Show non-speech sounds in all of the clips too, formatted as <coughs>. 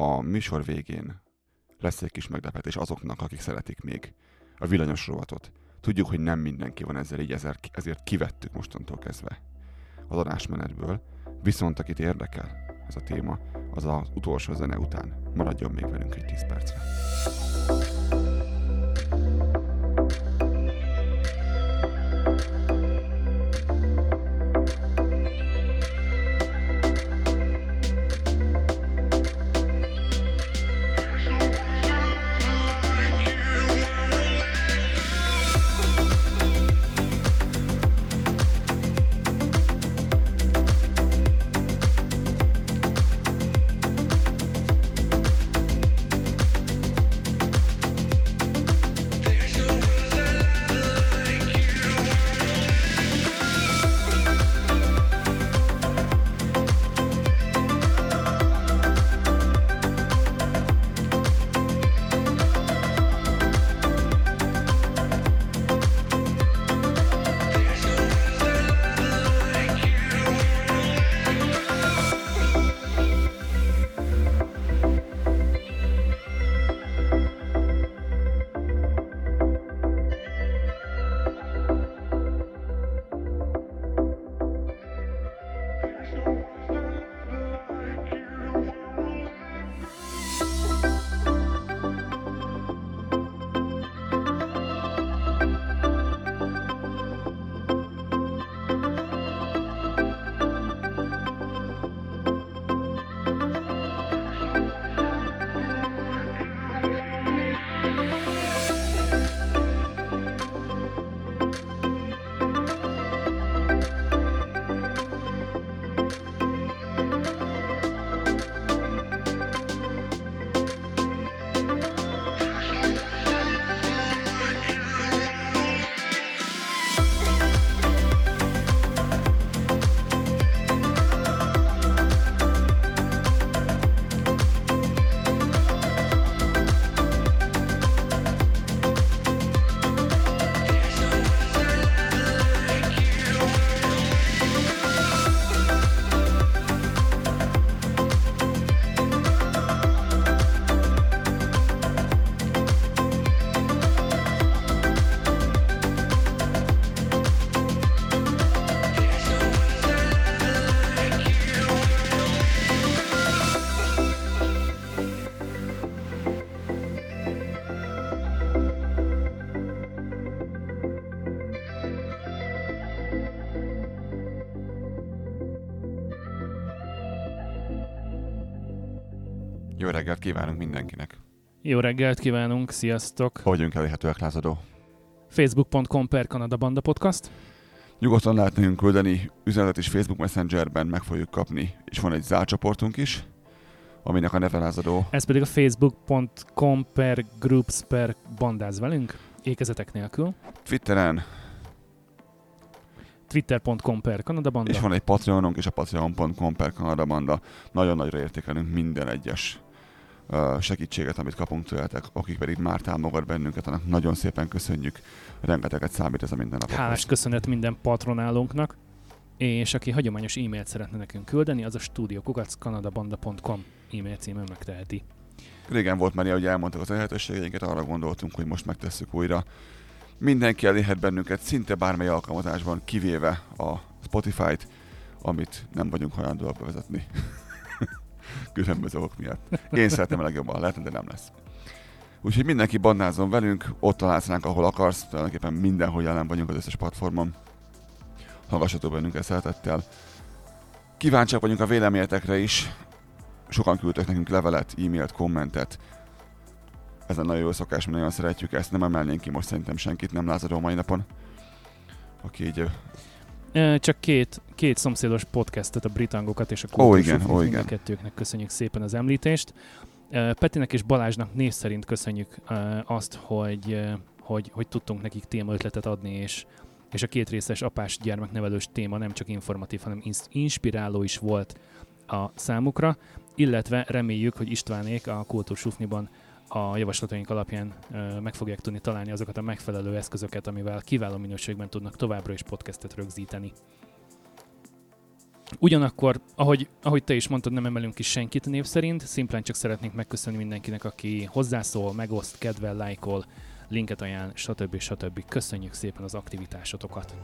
a műsor végén lesz egy kis meglepetés azoknak, akik szeretik még a villanyos rovatot. Tudjuk, hogy nem mindenki van ezzel így, ezért, kivettük mostantól kezdve az adásmenetből. Viszont akit érdekel ez a téma, az az utolsó zene után maradjon még velünk egy 10 percre. Reggelt kívánunk mindenkinek! Jó reggelt kívánunk, sziasztok! Hogy vagyunk elérhetőek, lázadó? Facebook.com per Kanada Banda Podcast. Nyugodtan lehet nekünk küldeni üzenetet is Facebook Messengerben, meg fogjuk kapni, és van egy zárt csoportunk is, aminek a neve lázadó. Ez pedig a Facebook.com per Groups per Bandáz velünk, ékezetek nélkül. Twitteren, Twitter.com per Kanada Banda. és van egy Patreonunk, és a patreon.com per Kanada Banda. Nagyon nagyra értékelünk minden egyes segítséget, amit kapunk tőletek, akik pedig már támogat bennünket, annak nagyon szépen köszönjük. Rengeteget számít ez a mindennapokhoz. Hálás köszönet minden patronálónknak, és aki hagyományos e-mailt szeretne nekünk küldeni, az a studiokukackanadabanda.com e-mail címen megteheti. Régen volt már ilyen, hogy elmondtak az lehetőségeinket, arra gondoltunk, hogy most megtesszük újra. Mindenki elérhet bennünket szinte bármely alkalmazásban, kivéve a Spotify-t, amit nem vagyunk hajlandóak bevezetni. <laughs> Különböző okok miatt. Én szeretem a legjobban lehetne, de nem lesz. Úgyhogy mindenki bandázom velünk, ott találsz ránk, ahol akarsz, tulajdonképpen mindenhol jelen vagyunk az összes platformon. Hallgassatok bennünket szeretettel. Kíváncsiak vagyunk a véleményetekre is. Sokan küldtek nekünk levelet, e-mailt, kommentet. Ez a nagyon jó szokás, mi nagyon szeretjük ezt. Nem emelnénk ki most szerintem senkit, nem lázadó mai napon. Aki így... Csak két, két szomszédos podcastet, a Britangokat és a Ó, igen, ó, igen. kettőknek köszönjük szépen az említést. Petinek és Balázsnak név szerint köszönjük azt, hogy, hogy, hogy tudtunk nekik témaötletet adni, és, és a két részes apás gyermeknevelős téma nem csak informatív, hanem ins- inspiráló is volt a számukra, illetve reméljük, hogy Istvánék a Kultúrsufniban a javaslataink alapján ö, meg fogják tudni találni azokat a megfelelő eszközöket, amivel kiváló minőségben tudnak továbbra is podcastet rögzíteni. Ugyanakkor, ahogy, ahogy te is mondtad, nem emelünk ki senkit név szerint, szimplán csak szeretnénk megköszönni mindenkinek, aki hozzászól, megoszt, kedvel, lájkol, linket ajánl, stb. stb. Köszönjük szépen az aktivitásotokat!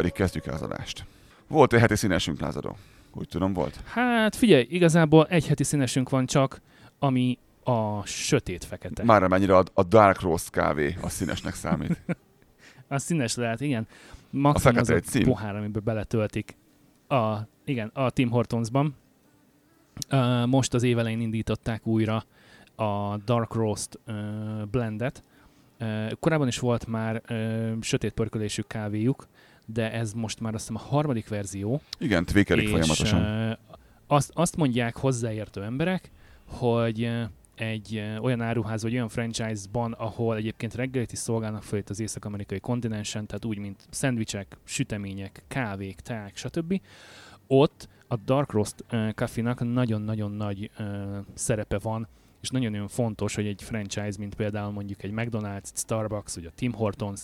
Pedig kezdjük el az adást. Volt egy heti színesünk, Lázadó? Úgy tudom, volt? Hát figyelj, igazából egy heti színesünk van csak, ami a sötét-fekete. Már amennyire a, a Dark Roast kávé a színesnek számít. <laughs> a színes lehet, igen. Maximum a az egy szín. pohár, amiben beletöltik. A, igen, a Tim Hortonsban. Uh, most az évelején indították újra a Dark Roast uh, blendet. Uh, korábban is volt már sötét pörkölésű kávéjuk, de ez most már azt hiszem a harmadik verzió. Igen, tweakelik folyamatosan. Azt, azt mondják hozzáértő emberek, hogy egy olyan áruház vagy olyan franchise-ban, ahol egyébként reggelit is szolgálnak föl itt az észak-amerikai kontinensen, tehát úgy, mint szendvicsek, sütemények, kávék, teák, stb. Ott a Dark Roast Coffee-nak nagyon-nagyon nagy szerepe van, és nagyon-nagyon fontos, hogy egy franchise, mint például mondjuk egy McDonald's, Starbucks, vagy a Tim Hortons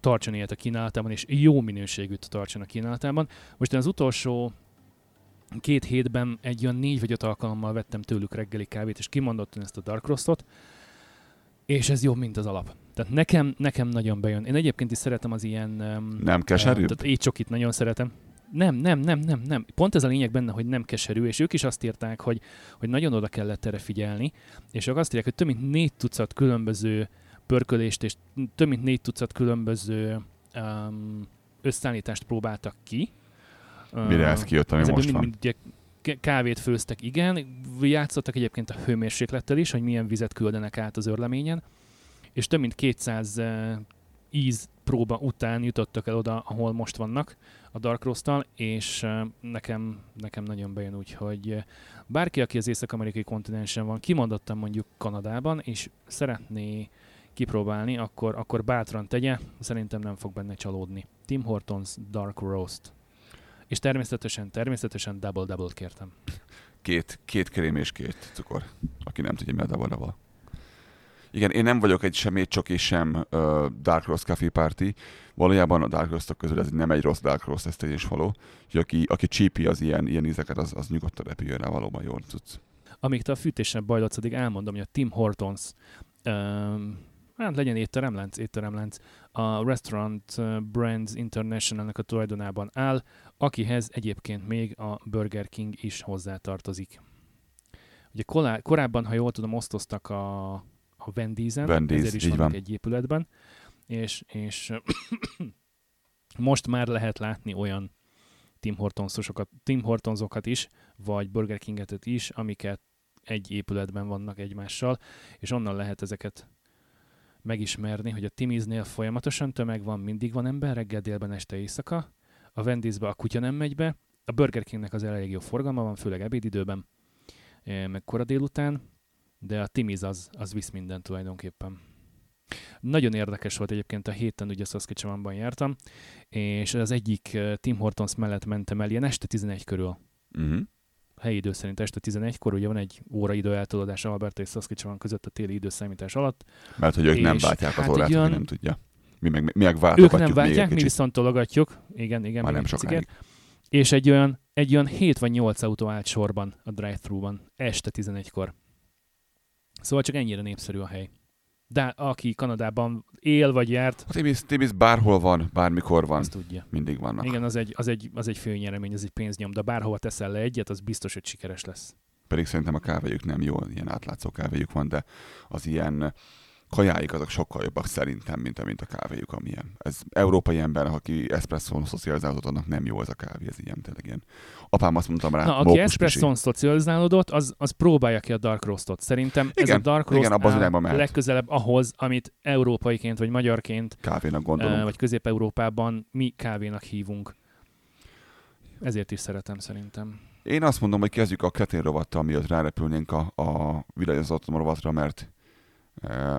tartson ilyet a kínálatában, és jó minőségűt tartson a kínálatában. Most én az utolsó két hétben egy olyan négy vagy öt alkalommal vettem tőlük reggeli kávét, és kimondottan ezt a Dark Roastot, és ez jobb, mint az alap. Tehát nekem, nekem nagyon bejön. Én egyébként is szeretem az ilyen... Nem keserű? tehát étcsokit nagyon szeretem. Nem, nem, nem, nem, nem. Pont ez a lényeg benne, hogy nem keserű, és ők is azt írták, hogy, hogy nagyon oda kellett erre figyelni, és ők azt írják, hogy több mint négy tucat különböző pörkölést, és több mint négy tucat különböző um, összeállítást próbáltak ki. Mire ez kijött, ami most mind, van? Mind, ugye kávét főztek, igen. Játszottak egyébként a hőmérséklettel is, hogy milyen vizet küldenek át az örleményen. És több mint 200 uh, íz próba után jutottak el oda, ahol most vannak a Dark Roast-tal, és uh, nekem, nekem nagyon bejön úgy, hogy uh, bárki, aki az észak-amerikai kontinensen van, kimondottan mondjuk Kanadában, és szeretné kipróbálni, akkor, akkor bátran tegye, szerintem nem fog benne csalódni. Tim Hortons Dark Roast. És természetesen, természetesen double-double kértem. Két, két krém és két cukor. Aki nem tudja, mi a double double. Igen, én nem vagyok egy sem csoki, sem uh, Dark Roast Coffee Party. Valójában a Dark Roastok közül ez nem egy rossz Dark Roast, ez is való. Úgyhogy aki, aki csípi az ilyen, ilyen ízeket, az, az nyugodtan repüljön rá valóban jól tudsz. Amíg te a fűtésen bajlodsz, addig elmondom, hogy a Tim Hortons um, hát legyen étteremlánc, étteremlánc, a Restaurant Brands International-nek a tulajdonában áll, akihez egyébként még a Burger King is hozzátartozik. Ugye kolá- korábban, ha jól tudom, osztoztak a, a Wendy's-en, Wendy's, ezért is vannak van. egy épületben, és, és <coughs> most már lehet látni olyan Tim Hortonsokat, Tim Hortonsokat is, vagy Burger Kinget is, amiket egy épületben vannak egymással, és onnan lehet ezeket megismerni, hogy a Timiznél folyamatosan tömeg van, mindig van ember, reggel, délben, este, éjszaka, a Wendy'sbe a kutya nem megy be, a Burger Kingnek az elég jó forgalma van, főleg ebédidőben, meg kora délután, de a Timiz az, az visz minden tulajdonképpen. Nagyon érdekes volt egyébként a héten, ugye Saskatchewanban jártam, és az egyik Tim Hortons mellett mentem el ilyen este 11 körül Uh-huh. Helyi idő szerint este 11-kor, ugye van egy óra idő eltolódás Alberta és Saskatchewan között a téli időszámítás alatt. Mert hogy ők nem váltják az hát órát, egy aki olyan- nem tudja. Mi meg, mi meg Ők váltogatjuk nem még váltják, mi viszont tologatjuk. Igen, igen, Már nem sokáig. És egy olyan, egy olyan 7 vagy 8 autó állt sorban a drive-thru-ban, este 11-kor. Szóval csak ennyire népszerű a hely. De aki Kanadában él vagy járt, A Timis, Timis bárhol van, bármikor van, azt tudja. mindig vannak. Igen, az egy, az egy, az egy főnyeremény, az egy pénznyom, de bárhova teszel le egyet, az biztos, hogy sikeres lesz. Pedig szerintem a kávéjuk nem jó, ilyen átlátszó kávéjuk van, de az ilyen kajáik azok sokkal jobbak szerintem, mint, mint a kávéjuk, amilyen. Ez európai ember, aki eszpresszón szocializálódott, annak nem jó az a kávé, ez ilyen tényleg ilyen. Apám azt mondtam rá, Na, aki espresszón szocializálódott, az, az próbálja ki a Dark Roastot. Szerintem ez a Igen, Dark igen, Roast abban az legközelebb ahhoz, amit európaiként vagy magyarként, kávénak uh, gondolom. vagy Közép-Európában mi kávénak hívunk. Ezért is szeretem szerintem. Én azt mondom, hogy kezdjük a kretén rovattal, miatt rárepülnénk a, a vigyázatlan rovatra, mert eh,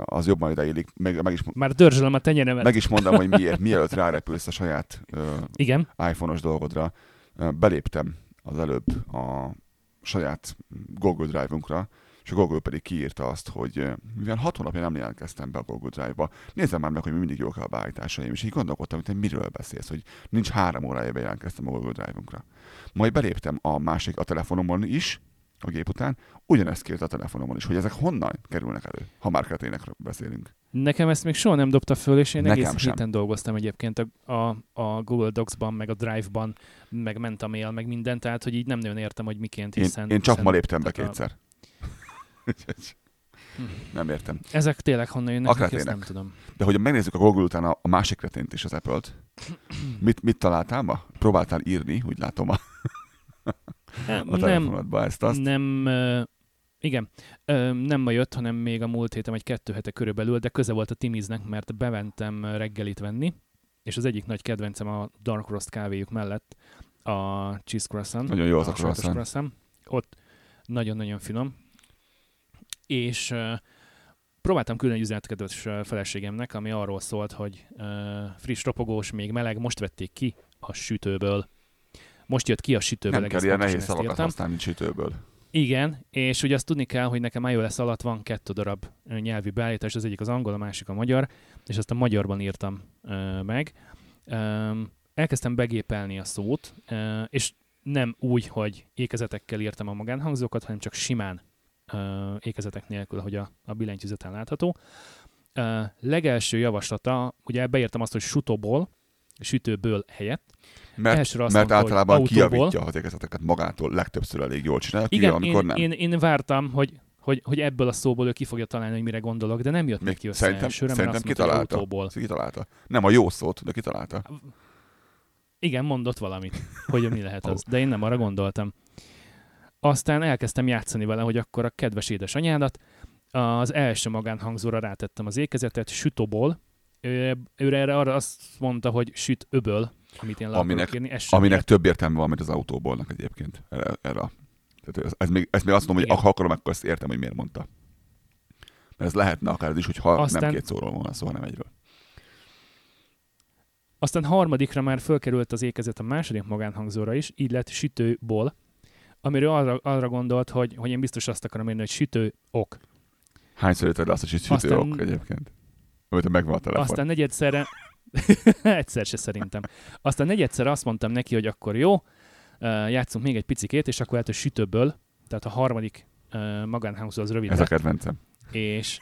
az jobban ideillik. Meg, meg, is, Már dörzsölöm a tenyeremet. meg is mondom, hogy miért, <laughs> mielőtt rárepülsz a saját uh, Igen, iPhone-os dolgodra. Ö, Beléptem az előbb a saját Google Drive-unkra, és a Google pedig kiírta azt, hogy mivel hat hónapja nem jelentkeztem be a Google Drive-ba, nézzem már meg, hogy mi mindig jók a beállításaim, és így gondolkodtam, hogy te miről beszélsz, hogy nincs három órája bejelentkeztem a Google Drive-unkra. Majd beléptem a másik, a telefonomon is, a gép után, ugyanezt kért a telefonomon is, hogy ezek honnan kerülnek elő, ha már kreténekről beszélünk. nekem ezt még soha nem dobta föl, és én Nekem egész sem. héten dolgoztam egyébként a, a, a Google Docs-ban, meg a Drive-ban, meg ment a mail, meg minden, tehát hogy így nem nagyon értem, hogy miként, Én, hiszen... én csak hiszen ma léptem be a- kétszer. Úgyhogy Hm. nem értem. Ezek tényleg honnan jönnek, A ezt nem tudom. De hogy megnézzük a Google után a, a másik kretént is, az Apple-t, mit, mit találtál ma? Próbáltál írni, úgy látom a, a telefonodba ezt azt. nem, igen, nem ma jött, hanem még a múlt héten, vagy kettő hete körülbelül, de köze volt a Timiznek, mert bementem reggelit venni, és az egyik nagy kedvencem a Dark Roast kávéjuk mellett a cheese croissant. Nagyon jó az a sajátos croissant. croissant. Ott nagyon-nagyon finom. És uh, próbáltam küldeni egy üzenetet kedves feleségemnek, ami arról szólt, hogy uh, friss, ropogós, még meleg, most vették ki a sütőből. Most jött ki a sütőből, Nem kell ilyen nehéz szavakat írtam. használni sütőből. Igen, és ugye azt tudni kell, hogy nekem iOS alatt van kettő darab nyelvi beállítás, az egyik az angol, a másik a magyar, és azt a magyarban írtam ö, meg. Ö, elkezdtem begépelni a szót, ö, és nem úgy, hogy ékezetekkel írtam a magánhangzókat, hanem csak simán ö, ékezetek nélkül, hogy a, a billentyűzeten látható. Ö, legelső javaslata, ugye beírtam azt, hogy sutóból, sütőből helyett. Mert, Elsőre azt mert mondta, általában autóból. kiavítja az ékezeteket magától, legtöbbször elég jól csinálja, Igen, amikor én, nem. én, én vártam, hogy, hogy, hogy ebből a szóból ő ki fogja találni, hogy mire gondolok, de nem jött Még neki össze szerintem, elsőre, mert szerintem azt mondta, autóból. Kitalálta. Nem a jó szót, de kitalálta. Igen, mondott valamit, hogy mi lehet az, <laughs> de én nem arra gondoltam. Aztán elkezdtem játszani vele, hogy akkor a kedves édesanyádat, az első magánhangzóra rátettem az ékezetet, sütoból, ő, erre arra azt mondta, hogy süt öböl, amit én le Aminek- írni. Ez Aminek ért. több értelme van, mint az autóbolnak egyébként. Erre, erre. Tehát ez, ez, még, ezt még azt mondom, hogy ha akarom, akkor ezt értem, hogy miért mondta. Mert ez lehetne akár ez is, hogy ha Aztán... Nem két szóról volna szó, hanem egyről. Aztán harmadikra már fölkerült az ékezet a második magánhangzóra is, így lett sütőból, amiről arra, arra gondolt, hogy, hogy én biztos azt akarom írni, hogy sütő ok. Hányszor le azt, hogy sütő Aztán- ok egyébként? Vagy megvan a telefon. Aztán negyedszerre, <laughs> egyszer se szerintem. Aztán negyedszer azt mondtam neki, hogy akkor jó, játszunk még egy picikét, és akkor lehet, hogy sütőből, tehát a harmadik magánhangzó az rövid Ez a kedvencem. és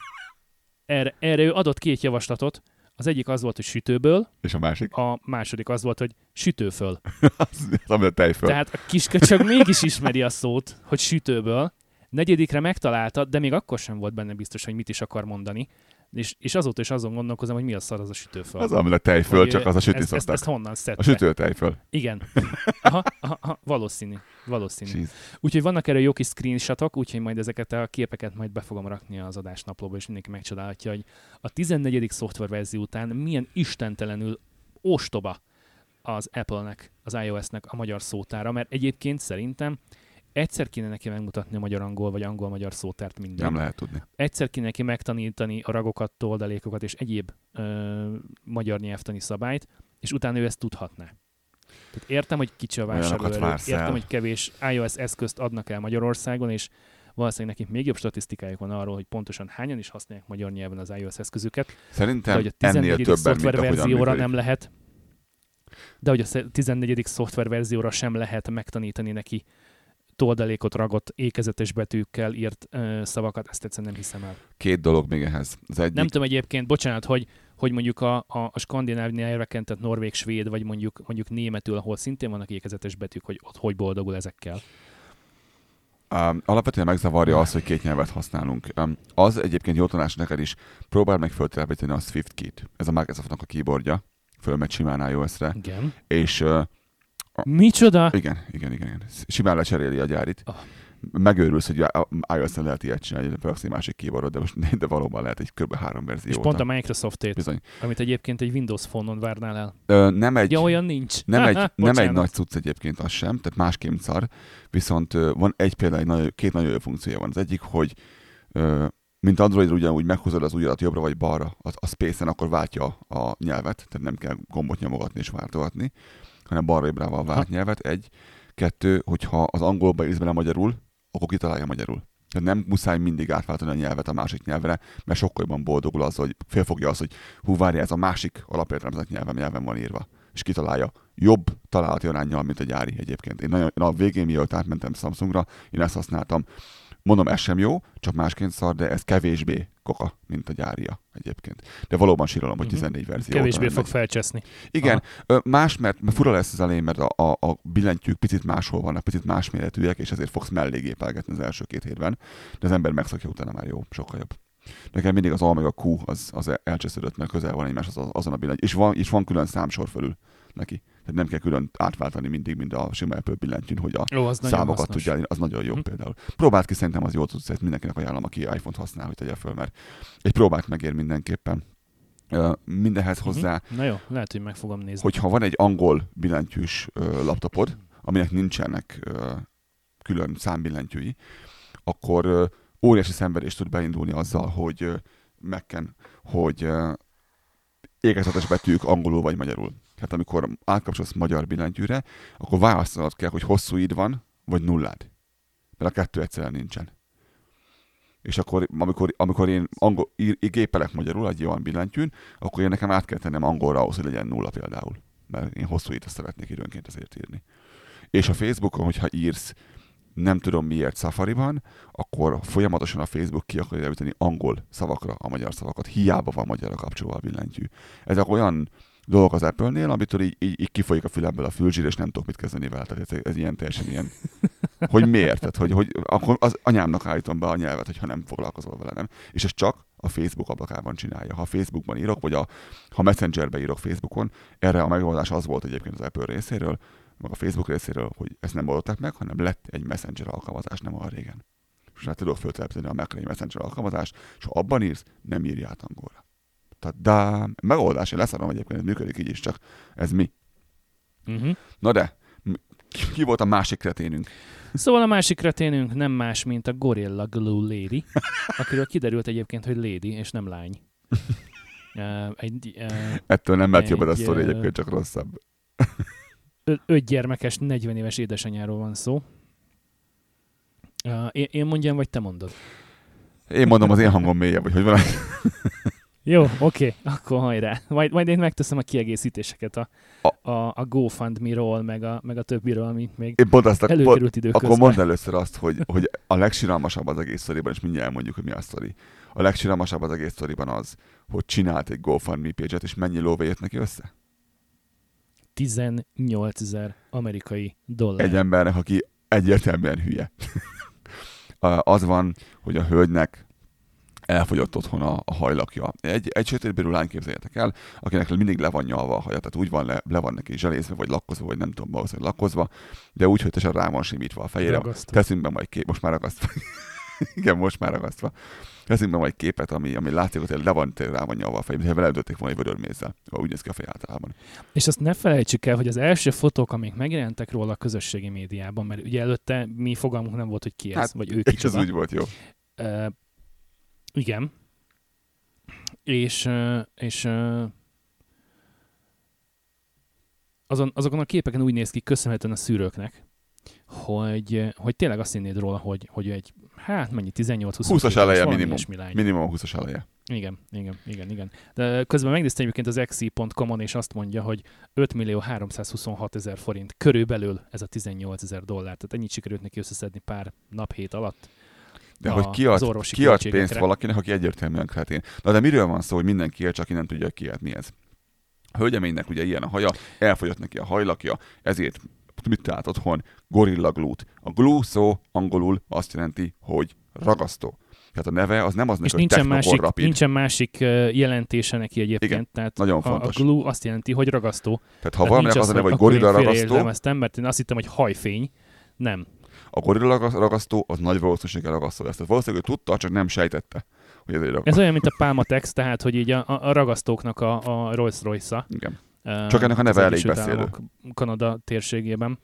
erre, erre ő adott két javaslatot, az egyik az volt, hogy sütőből, És a másik? a második az volt, hogy sütőföl. <laughs> Az ami a tejföl. Tehát a kisköcsög mégis ismeri a szót, hogy sütőből. Negyedikre megtalálta, de még akkor sem volt benne biztos, hogy mit is akar mondani. És, és azóta is azon gondolkozom, hogy mi a szar az a sütőföl. Az, ami a tejföl, Hogy, csak az a sütni ezt, ezt, szokták. ezt honnan szedte? A sütő tejföl. Igen. <laughs> Aha, aha, aha, valószínű. Valószínű. Jeez. Úgyhogy vannak erről jó kis screenshotok, úgyhogy majd ezeket a képeket majd be fogom rakni az adásnaplóba, és mindenki megcsodálhatja, hogy a 14. szoftververzió után milyen istentelenül ostoba az Apple-nek, az iOS-nek a magyar szótára, mert egyébként szerintem egyszer kéne neki megmutatni a magyar-angol, vagy angol-magyar szótárt minden. Nem lehet tudni. Egyszer kéne neki megtanítani a ragokat, toldalékokat és egyéb ö, magyar nyelvtani szabályt, és utána ő ezt tudhatná. Tehát értem, hogy kicsi a vásárlóerő, értem, hogy kevés iOS eszközt adnak el Magyarországon, és valószínűleg nekik még jobb statisztikájuk van arról, hogy pontosan hányan is használják magyar nyelven az iOS eszközüket, de Szerintem hogy a ennél 14. többen, mint szoftver ahogyan verzióra működik. nem lehet, de hogy a sze- 14. szoftver verzióra sem lehet megtanítani neki toldalékot, ragot, ékezetes betűkkel írt ö, szavakat, ezt egyszerűen nem hiszem el. Két dolog még ehhez. Az egyik, Nem tudom egyébként, bocsánat, hogy, hogy mondjuk a, a, a skandináv nyelveken, tehát norvég, svéd, vagy mondjuk, mondjuk németül, ahol szintén vannak ékezetes betűk, hogy ott hogy boldogul ezekkel. Um, alapvetően megzavarja az, hogy két nyelvet használunk. Um, az egyébként jó tanács neked is, próbáld meg föltelepíteni a Swift Key-t. Ez a Microsoftnak a keyboardja, fölmegy simán iOS-re, Igen. és uh, Micsoda? igen, igen, igen, igen, simán lecseréli a gyárit. Ah. Megőrülsz, hogy iOS-en lehet ilyet csinálni, hogy felhasználni másik keyboardot, de, most, <laughs> de valóban lehet egy kb. három verzió. És pont a Microsoftét, Bizony. amit egyébként egy Windows Phone-on várnál el. Ö, nem egy, Ja, olyan nincs. <laughs> Nem egy, nem egy nagy cucc egyébként az sem, tehát másként szar, viszont van egy például, egy nagyon, két nagyon jó funkciója van. Az egyik, hogy ö, mint Android ugyanúgy meghúzod az ujjadat jobbra vagy balra a, a Space-en, akkor váltja a nyelvet, tehát nem kell gombot nyomogatni és váltogatni, hanem balra-jobbra vált nyelvet. Egy. Kettő, hogyha az angolba írsz bele magyarul, akkor kitalálja magyarul. Tehát nem muszáj mindig átváltani a nyelvet a másik nyelvre, mert sokkal jobban boldogul az, hogy felfogja az, hogy hú, várja, ez a másik alapértelmezett nyelven, nyelven van írva. És kitalálja. Jobb találati arányjal, mint a gyári egyébként. Én, nagyon, én a végén, mielőtt átmentem Samsungra, én ezt használtam. Mondom, ez sem jó, csak másként szar, de ez kevésbé koka, mint a gyária egyébként. De valóban síralom, hogy Mhm. 14 verzió. Kevésbé fog megy. felcseszni. Igen, ö, más, mert, mert fura lesz az elején, mert a, a, a billentyűk picit máshol vannak, picit más méretűek, és ezért fogsz mellé gépelgetni az első két hétben, de az ember megszokja utána már jó, sokkal jobb. Nekem mindig az A meg a Q az, az elcsesződött, mert közel van egymás az, azon a billentyű. És van, és van külön számsor fölül neki. Tehát nem kell külön átváltani mindig, mint a sima Apple billentyűn, hogy a Ó, az számokat tudja, az nagyon jó Hm. például. Próbáld ki, szerintem az jó tudsz, ezt mindenkinek ajánlom, aki iPhone-t használ, hogy tegye föl, mert egy próbát megér mindenképpen. Ö, Mindenhez hozzá Mhm. Na jó, lehet, hogy meg fogom nézni. hogyha van egy angol billentyűs laptopod, aminek nincsenek ö, külön számbillentyűi, akkor óriási szenvedést tud beindulni azzal, hogy megken, hogy ö, égezetes betűk angolul vagy magyarul. Tehát amikor átkapcsolsz magyar billentyűre, akkor választanod kell, hogy hosszú id van, vagy nullád. Mert a kettő egyszerűen nincsen. És akkor, amikor, amikor én angol, ír, gépelek magyarul egy olyan billentyűn, akkor én nekem át kell tennem angolra ahhoz, hogy legyen nulla például. Mert én hosszú írt szeretnék időnként ezért írni. És a Facebookon, hogyha írsz, nem tudom miért Safari-ban, akkor folyamatosan a Facebook ki akarja javítani angol szavakra a magyar szavakat. Hiába van magyarra kapcsolva a billentyű. Ezek olyan dolgok az Apple-nél, amitől így, így, így kifolyik a fülemből a fülzsír, és nem tudok mit kezdeni vele. Tehát ez, ez ilyen teljesen ilyen. Hogy miért? Tehát, hogy, hogy akkor az anyámnak állítom be a nyelvet, hogyha nem foglalkozol vele, nem? És ez csak a Facebook ablakában csinálja. Ha Facebookban írok, vagy a, ha Messengerbe írok Facebookon, erre a megoldás az volt egyébként az Apple részéről, meg a Facebook részéről, hogy ezt nem oldották meg, hanem lett egy Messenger alkalmazás nem olyan régen. És már tudok föltelepíteni a egy Messenger alkalmazást, és ha abban írsz, nem írja át angolra. De megoldás, én leszarom egyébként, ez működik így is, csak ez mi? Uh-huh. Na de, ki, volt a másik kreténünk? Szóval a másik kreténünk nem más, mint a Gorilla Glue Lady, akiről kiderült egyébként, hogy lady, és nem lány. <laughs> Uh, egy, uh, Ettől nem lett jobb a sztori ö, egyébként, csak rosszabb. öt gyermekes, 40 éves édesanyáról van szó. Uh, én, én mondjam, vagy te mondod? Én mondom, az én hangom mélyebb, vagy hogy van. Jó, oké, akkor hajrá. Majd, majd én megteszem a kiegészítéseket a, A- a, a GoFundMe-ról, meg a, meg a többiről, amit még Én pont azt, pont, előkerült időközben. akkor mondd először azt, hogy, hogy a legsiralmasabb az egész sztoriban, és mindjárt elmondjuk, hogy mi a sztori. A legsiralmasabb az egész sztoriban az, hogy csinált egy GoFundMe page és mennyi lóvé jött neki össze? 18 ezer amerikai dollár. Egy embernek, aki egyértelműen hülye. <laughs> Az van, hogy a hölgynek elfogyott otthon a, a hajlakja. Egy, egy sötétbérű lány képzeljétek el, akinek mindig le van nyalva a haja, tehát úgy van le, le van neki zselézve, vagy lakkozva, vagy nem tudom, valószínűleg lakkozva, de úgy, hogy teljesen rá van simítva a fejére. Ragasztva. Teszünk be majd kép, most már ragasztva. <laughs> Igen, most már ragasztva. Teszünk be majd képet, ami, ami látszik, hogy le van rá van nyalva a fejére, mintha vele volna egy vödörmézzel. Úgy néz ki a fej általában. És azt ne felejtsük el, hogy az első fotók, amik megjelentek róla a közösségi médiában, mert ugye előtte mi fogalmunk nem volt, hogy ki ez, Hát, vagy ő És ez kicsoda. úgy volt jó. Igen. És, és azon, azokon a képeken úgy néz ki, köszönhetően a szűrőknek, hogy, hogy tényleg azt hinnéd róla, hogy, hogy egy, hát mennyi, 18-20 20-as eleje minimum. Minimum a 20-as eleje. Igen, igen, igen, igen. De közben megnéztem egyébként az exi.com-on, és azt mondja, hogy 5 millió 326 ezer forint körülbelül ez a 18 ezer dollár. Tehát ennyit sikerült neki összeszedni pár nap hét alatt. De a- hogy az kiad, kiad pénzt valakinek, aki egyértelműen kretén. Na de miről van szó, hogy mindenki él, csak aki nem tudja, ki mi ez. A hölgyeménynek ugye ilyen a haja, elfogyott neki a hajlakja, ezért mit talált otthon? Gorilla glút. A glue szó angolul azt jelenti, hogy ragasztó. Tehát a neve az nem az, És nincsen másik, Rapid. nincsen másik jelentése neki egyébként. Igen, Tehát nagyon a, fontos. a glue azt jelenti, hogy ragasztó. Tehát ha Tehát valaminek nincs az a neve, hogy én gorilla ragasztó, félreértelmeztem, mert én azt hittem, hogy hajfény. Nem. A gorilla ragasztó az nagy valószínűséggel ragasztó lesz. Tehát valószínűleg ő tudta, csak nem sejtette, hogy ez egy. Ez olyan, mint a Palmatex, tehát hogy így a, a ragasztóknak a, a Rolls Royce-a. Igen. Csak ennek a neve elég beszélő. Kanada térségében.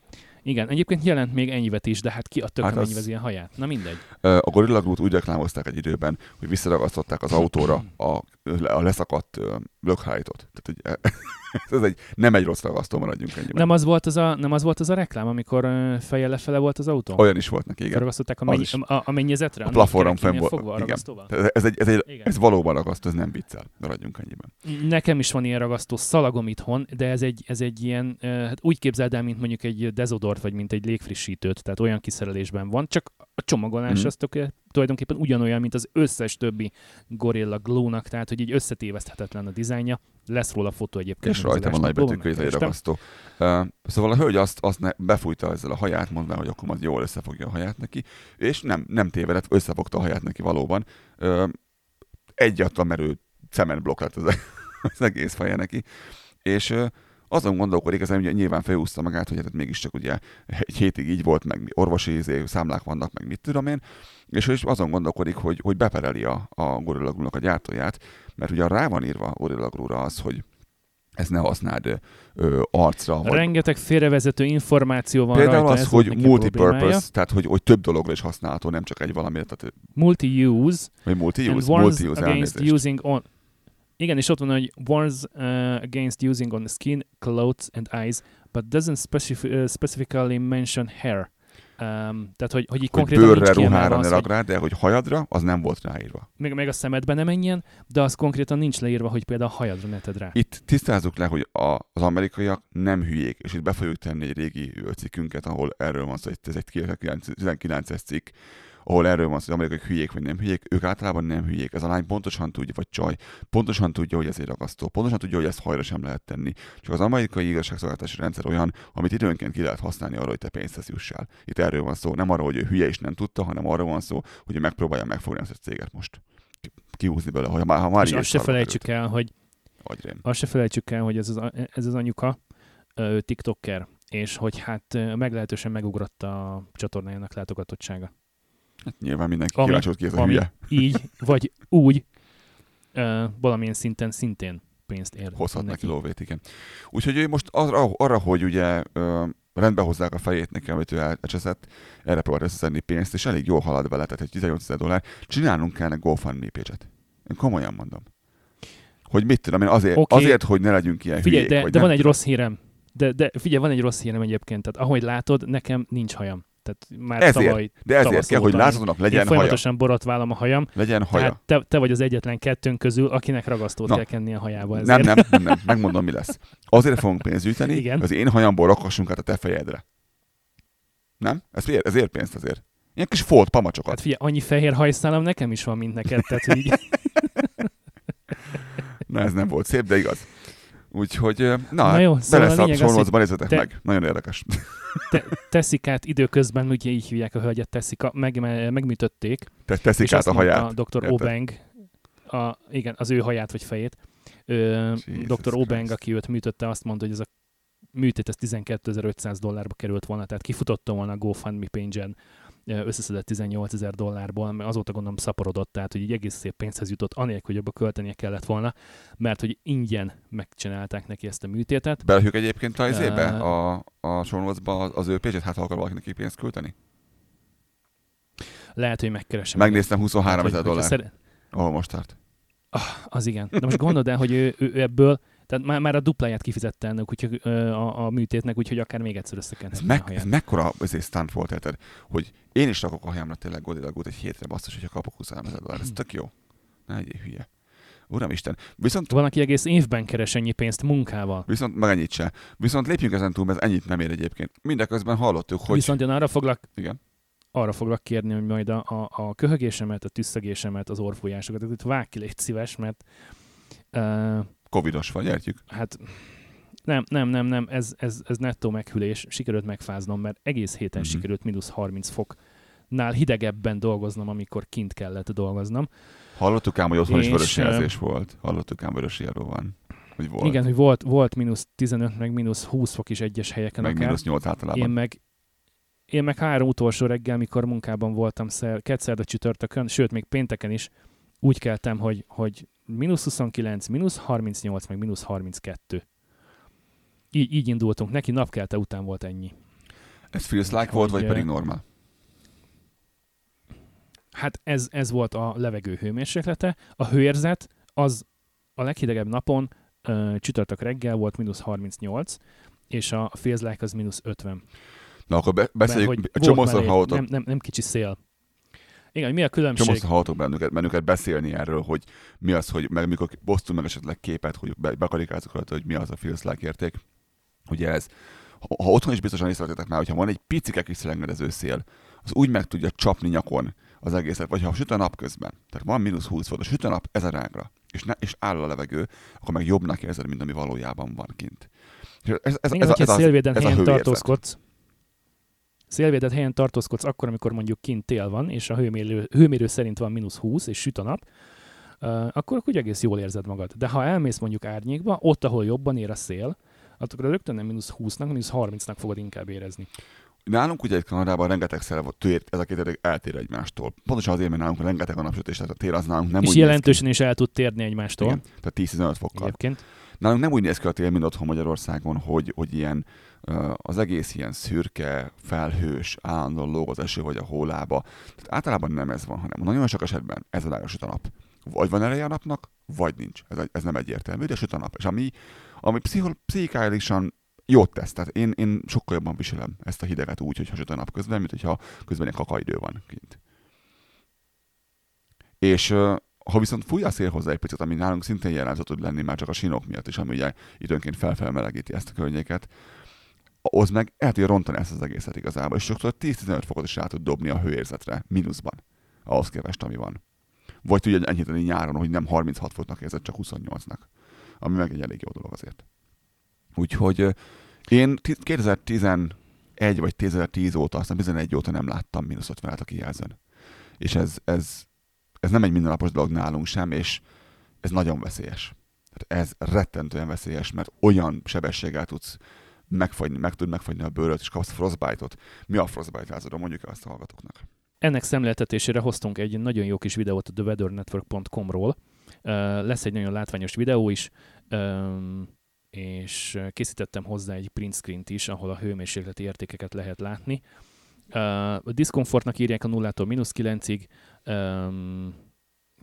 Igen, egyébként jelent még ennyivet is, de hát ki a tököm Hát az- ilyen haját? Na mindegy. A Gorilla Glue-t úgy reklámozták egy időben, hogy visszaragasztották az autóra a, a leszakadt lökhárítót. Tehát egy, <laughs> ez egy, nem egy rossz ragasztó, maradjunk ennyiben. Nem az volt az a, nem az volt az a reklám, amikor fejjel lefele volt az autó? Olyan is volt neki, igen. Felragasztották a, mennyi, a, a mennyezetre? A plafonron fenn volt. Fogva igen. Tehát Ez, egy, ez, egy, Igen. ez valóban ragasztó, ez nem viccel. Maradjunk ennyiben. Nekem is van ilyen ragasztó szalagom itthon, de ez egy, ez egy ilyen, hát úgy képzeld el, mint mondjuk egy dezodort, vagy mint egy légfrissítőt, tehát olyan kiszerelésben van, csak a csomagolás Mhm. az tök, tulajdonképpen ugyanolyan, mint az összes többi Gorilla Glue-nak, tehát hogy így összetéveszthetetlen a dizájnja. Lesz róla fotó egyébként. És rajta van megkerestem. ragasztó. Uh, szóval a hölgy azt, azt ne, befújta ezzel a haját, mondván, hogy akkor majd jól összefogja a haját neki, és nem, nem tévedett, összefogta a haját neki valóban. Uh, egyatlan merő cementblokk lett az, <laughs> az egész feje neki. És uh, azon gondolkodik, ezen ugye nyilván felhúzta magát, hogy hát mégiscsak ugye egy hétig így volt, meg orvosi izé, számlák vannak, meg mit tudom én, és ő is azon gondolkodik, hogy, hogy bepereli a, a Gorilla a gyártóját, mert ugye rá van írva Gorilla az, hogy ezt ne használd ö, arcra, vagy Rengeteg félrevezető információ van Például rajta, az, ez hogy multipurpose, tehát hogy, hogy több dologra is használható, nem csak egy valamire, tehát Multi-use, vagy multi-use, multi-use against elnézést. using on... Igen, és ott van, hogy warns uh, against using on skin, clothes and eyes, but doesn't specif- uh, specifically mention hair. Um, tehát, hogy, hogy így Hogy konkrétan bőrre, ruhára ne rak rá, de hogy hajadra, az nem volt ráírva. még, még a szemedbe ne menjen, de az konkrétan nincs leírva, hogy például a hajadra ne tedd rá. Itt tisztázzuk le, hogy a, az amerikaiak nem hülyék, és itt be fogjuk tenni egy régi cikkünket, ahol erről van szó, ez egy 19-es cikk, ahol erről van szó, hogy amerikai hülyék vagy nem hülyék, ők általában nem hülyék. Ez a lány pontosan tudja, vagy csaj, pontosan tudja, hogy ez egy ragasztó, pontosan tudja, hogy ezt hajra sem lehet tenni. Csak az amerikai igazságszolgáltatási rendszer olyan, amit időnként ki lehet használni arra, hogy te pénzhez jussál. Itt erről van szó, nem arról, hogy ő hülye és nem tudta, hanem arról van szó, hogy ő megpróbálja megfogni ezt a céget most. Ki- Kihúzni belőle, ha már, ha már és azt se felejtsük el, hogy. Agyrém. azt se felejtsük el, hogy ez az, ez az anyuka, ö, TikToker, és hogy hát meglehetősen megugrott a csatornájának látogatottsága. Hát nyilván mindenki Ami- kíváncsi volt ki ez a hülye. így, vagy úgy, ö, valamilyen szinten szintén pénzt ér hozhat neki lóvét, igen. Úgyhogy ő most arra, arra hogy ugye ö, rendbe hozzák a fejét neki, amit ő elcseszett, erre próbált összeszedni pénzt, és elég jól halad vele, tehát egy 18 ezer dollár. Csinálnunk kellene GoFundMe page-et. Én komolyan mondom. Hogy mit tudom én, azért, Oké. azért hogy ne legyünk ilyen Figyelj, hülyék, de, de van egy rossz hírem. De, de figyelj, van egy rossz hírem egyébként. Tehát ahogy látod, nekem nincs hajam. Tehát már Ezért, tavaly De ezért kell, hogy láthatónak én legyen haja. folyamatosan borotválom a hajam. Legyen haja. Tehát te, te vagy az egyetlen kettőnk közül, akinek ragasztót Na. kell kenni a hajába. Nem, Ezért. nem, nem, nem, megmondom, mi lesz. Azért fogunk pénzt gyűjteni, Igen. az én hajamból rakassunk át a te fejedre. Nem? Ez ér, ez ér pénzt azért. Ilyen kis folt pamacsokat. Hát figyelj, annyi fehér hajszálam nekem is van, mint neked. Tehát, így, <laughs> Na ez nem volt szép, de igaz. Úgyhogy, na, Na jó, jó, szóval a bele lényeg az, hogy nézzetek te- meg. Nagyon érdekes. <laughs> te, Teszikát időközben, ugye így hívják a hölgyet, Teszika, meg, me- megműtötték. Te teszik és át azt a haját. Dr. érted? Obeng, a, igen, az ő haját vagy fejét. Ö, Jesus Dr. Obeng, Christ. aki őt műtötte, azt mondta, hogy ez a műtét ez 12.500 dollárba került volna, tehát kifutotta volna a GoFundMe ö, összeszedett 18 ezer dollárból, mert azóta gondolom szaporodott, tehát hogy így egész szép pénzhez jutott, anélkül, hogy abba költenie kellett volna, mert hogy ingyen megcsinálták neki ezt a műtétet. Belehők egyébként a izébe, Ö, a, a sornozba az ő pénzét, hát ha akar valaki neki pénzt küldeni. Lehet, hogy megkeresem. Megnéztem 23 Tehát, ezer dollár, szere- ahol most tart. Az igen. De most gondold el, hogy ő, ő ebből, tehát már, már a dupláját kifizette ennek úgyhogy, a, a műtétnek, úgyhogy akár még egyszer Ez, összekenheti a meg, ez mekkora ezért stunt volt, érted? Hogy én is rakok a hajámra tényleg godilagút egy hétre, basszus, hogyha kapok 23 ezer dollár. Ez tök jó. Ne legyél hülye. Uramisten. Viszont Van, aki egész évben keres ennyi pénzt munkával. Viszont meg ennyit se. Viszont lépjünk ezen túl, mert ez ennyit nem ér egyébként. Mindeközben hallottuk, hogy... Hogy... Viszont én arra foglak, Igen. arra foglak kérni, hogy majd a, a, a köhögésemet, a tüsszögésemet, az orfújásokat, itt vág ki, légy szíves, mert uh, Covidos vagy, értjük? hát nem, nem, nem, nem, ez, ez, ez nettó meghűlés, sikerült megfáznom, mert egész héten Mhm. uh-huh. sikerült mínusz 30 foknál hidegebben dolgoznom, amikor kint kellett dolgoznom. Hallottuk ám, hogy otthon is És, vörös ö, jelzés volt. Hallottuk ám, vörös jelző van. Hogy volt. Igen, hogy volt, volt mínusz 15, meg mínusz 20 fok is egyes helyeken meg akár. mínusz 8 általában. Én meg, én meg három utolsó reggel, mikor munkában voltam szer, kedszerda csütörtökön, sőt, még pénteken is, úgy keltem, hogy, hogy mínusz 29, mínusz 38, meg mínusz 32. Így, így indultunk neki, napkelte után volt ennyi. Ez feels like volt, vagy pedig normál? Hát ez, ez volt a levegő hőmérséklete. A hőérzet az a leghidegebb napon ö, csütörtök reggel volt mínusz 38, és a feels like az mínusz 50. Na akkor be- beszéljük, a hogy volt csomószor hallottok, nem, nem, nem kicsi szél. Igen, hogy mi a különbség? csomószor hallottok bennünket, bennünket beszélni erről, hogy mi az, hogy meg mikor posztunk meg esetleg képet, hogy be, bekarikázzuk rajta, hogy mi az a like érték. Ugye ez, ha, ha otthon is biztosan észrevettétek már, hogyha van egy picike kis szél, az úgy meg tudja csapni nyakon az egészet, vagy ha süt a nap közben, tehát van mínusz 20 fok, a süt a nap ezer ágra, és, ne, és áll a levegő, akkor meg jobbnak érzed, mint ami valójában van kint. És Ez, ez, Igen, ez, a, ez, a, ez a helyen hőérzet. tartózkodsz, szélvédett helyen tartózkodsz akkor, amikor mondjuk kint tél van, és a hőmérő, hőmérő szerint van mínusz 20, és süt a nap, akkor úgy egész jól érzed magad. De ha elmész mondjuk árnyékba, ott, ahol jobban ér a szél, akkor rögtön nem mínusz 20-nak, mínusz 30-nak fogod inkább érezni. Nálunk ugye itt Kanadában rengetegszer ez a két érdek eltér egymástól. Pontosan azért, mert nálunk rengeteg a napsütés, tehát a tél az nálunk nem és úgy jelentősen is el tud térni egymástól. Igen, tehát 10-15 fokkal. Egyébként. Nálunk nem úgy néz ki a tél, mint otthon Magyarországon, hogy, hogy ilyen az egész ilyen szürke, felhős, állandóan lóg az eső vagy a hólába. Tehát általában nem ez van, hanem nagyon sok esetben ez a süt a nap. Vagy van ereje a napnak, vagy nincs. Ez, ez nem egyértelmű, de süt a nap. És ami, ami pszichol, pszichikálisan jót tesz. Tehát én, én sokkal jobban viselem ezt a hideget úgy, hogyha süt a nap közben, mint hogyha közben egy kakaidő van kint. És ha viszont fúj a szél hozzá egy picit, ami nálunk szintén jellemző tud lenni, már csak a sinok miatt is, ami ugye időnként felfelmelegíti ezt a környéket, az meg el tudja rontani ezt az egészet igazából, és sokszor 10-15 fokot is rá tud dobni a hőérzetre, mínuszban, ahhoz képest, ami van. Vagy tudja enyhíteni nyáron, hogy nem 36 foknak érzed, csak 28-nak. Ami meg egy elég jó dolog azért. Úgyhogy én ti- 2011 vagy 2010 óta, aztán 11 óta nem láttam mínusz 50 a kijelzőn. És ez, ez, ez nem egy mindennapos dolog nálunk sem, és ez nagyon veszélyes. Ez rettentően veszélyes, mert olyan sebességgel tudsz megfagyni, meg tud megfagyni a bőröt, és kapsz frostbite-ot. Mi a frostbite lázadó? Mondjuk el azt a hallgatóknak. Ennek szemléltetésére hoztunk egy nagyon jó kis videót a theweathernetwork.com-ról. Lesz egy nagyon látványos videó is, és készítettem hozzá egy print screen-t is, ahol a hőmérsékleti értékeket lehet látni. A diskomfortnak írják a 0-tól mínusz 9-ig,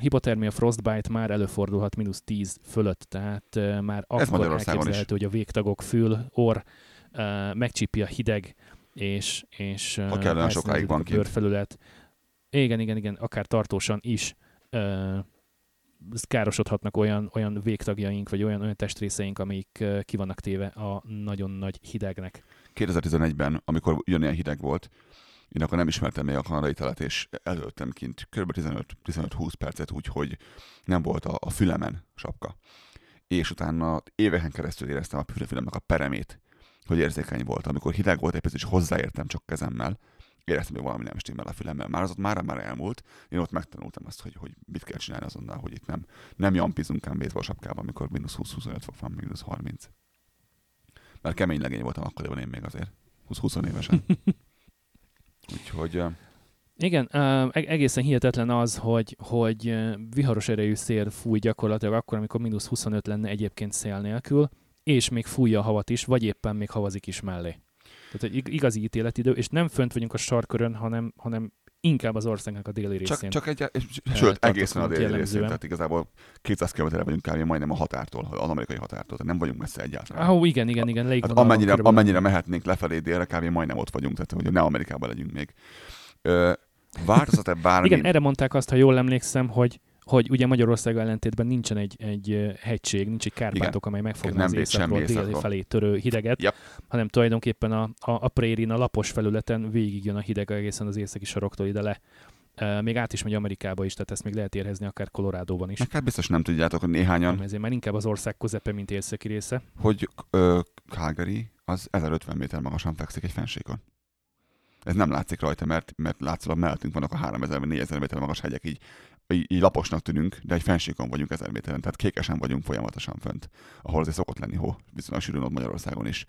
hipotermia frostbite már előfordulhat mínusz 10 fölött, tehát uh, már Ez akkor elképzelhető, hogy a végtagok fül, orr, uh, megcsípi a hideg, és, és uh, kellene sokáig van a bőrfelület. Igen, igen, igen, akár tartósan is uh, károsodhatnak olyan, olyan végtagjaink, vagy olyan, olyan testrészeink, amik uh, ki vannak téve a nagyon nagy hidegnek. 2011-ben, amikor ugyanilyen hideg volt, én akkor nem ismertem még a kanadai telet, és előttem kint kb. 15-20 percet úgy, hogy nem volt a, a fülemen sapka. És utána éveken keresztül éreztem a fülemnek a peremét, hogy érzékeny volt. Amikor hideg volt, egy és hozzáértem csak kezemmel, éreztem, hogy valami nem stimmel a fülemmel. Már az ott már, már elmúlt. Én ott megtanultam azt, hogy, hogy mit kell csinálni azonnal, hogy itt nem, nem jampizunk ám baseball sapkában, amikor mínusz 20-25 fok van, mínusz 30. Mert kemény legény voltam akkoriban én még azért. 20-20 évesen. <laughs> Úgyhogy... Igen, egészen hihetetlen az, hogy, hogy viharos erejű szél fúj gyakorlatilag akkor, amikor mínusz 25 lenne egyébként szél nélkül, és még fújja a havat is, vagy éppen még havazik is mellé. Tehát egy igazi ítéletidő, és nem fönt vagyunk a sarkörön, hanem, hanem inkább az országnak a déli részén. Csak, csak egy, sőt, egészen a déli jellemzően. részén, tehát igazából 200 km vagyunk kb. majdnem a határtól, az amerikai határtól, tehát nem vagyunk messze egyáltalán. Ah, igen, igen, igen, hát amennyire, amennyire mehetnénk lefelé délre, kb. majdnem ott vagyunk, tehát hogy ne Amerikában legyünk még. Ö, változat-e bármi? igen, erre mondták azt, ha jól emlékszem, hogy hogy ugye Magyarország ellentétben nincsen egy, egy hegység, nincs egy Kárpátok, amely megfogna az északról déli felé törő hideget, yep. hanem tulajdonképpen a, a, a prérin, a lapos felületen végigjön a hideg egészen az északi saroktól ide le. Uh, még át is megy Amerikába is, tehát ezt még lehet érhezni akár Colorado-ban is. Meg hát biztos nem tudjátok, hogy néhányan... Nem, ezért már inkább az ország közepe, mint északi része. Hogy uh, Calgary az 1050 méter magasan fekszik egy fensékon. Ez nem látszik rajta, mert, mert látszólag mellettünk vannak a 3000-4000 méter magas hegyek, így így, így laposnak tűnünk, de egy fensíkon vagyunk ezer méteren, tehát kékesen vagyunk folyamatosan fönt, ahol azért szokott lenni hó, viszonylag sűrűn ott Magyarországon is.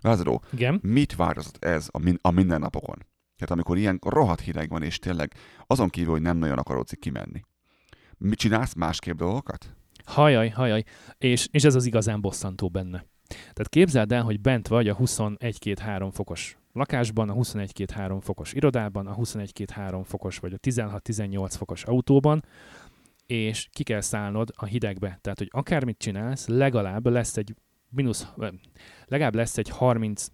Lázadó, Igen? mit változott ez a, min- a mindennapokon? Tehát amikor ilyen rohadt hideg van, és tényleg azon kívül, hogy nem nagyon akarodsz kimenni. Mit csinálsz másképp dolgokat? Hajaj, hajaj. És, és ez az igazán bosszantó benne. Tehát képzeld el, hogy bent vagy a 21-2-3 fokos lakásban, a 21-2-3 fokos irodában, a 21-2-3 fokos vagy a 16-18 fokos autóban, és ki kell szállnod a hidegbe. Tehát, hogy akármit csinálsz, legalább lesz egy mínusz, legalább lesz egy 30,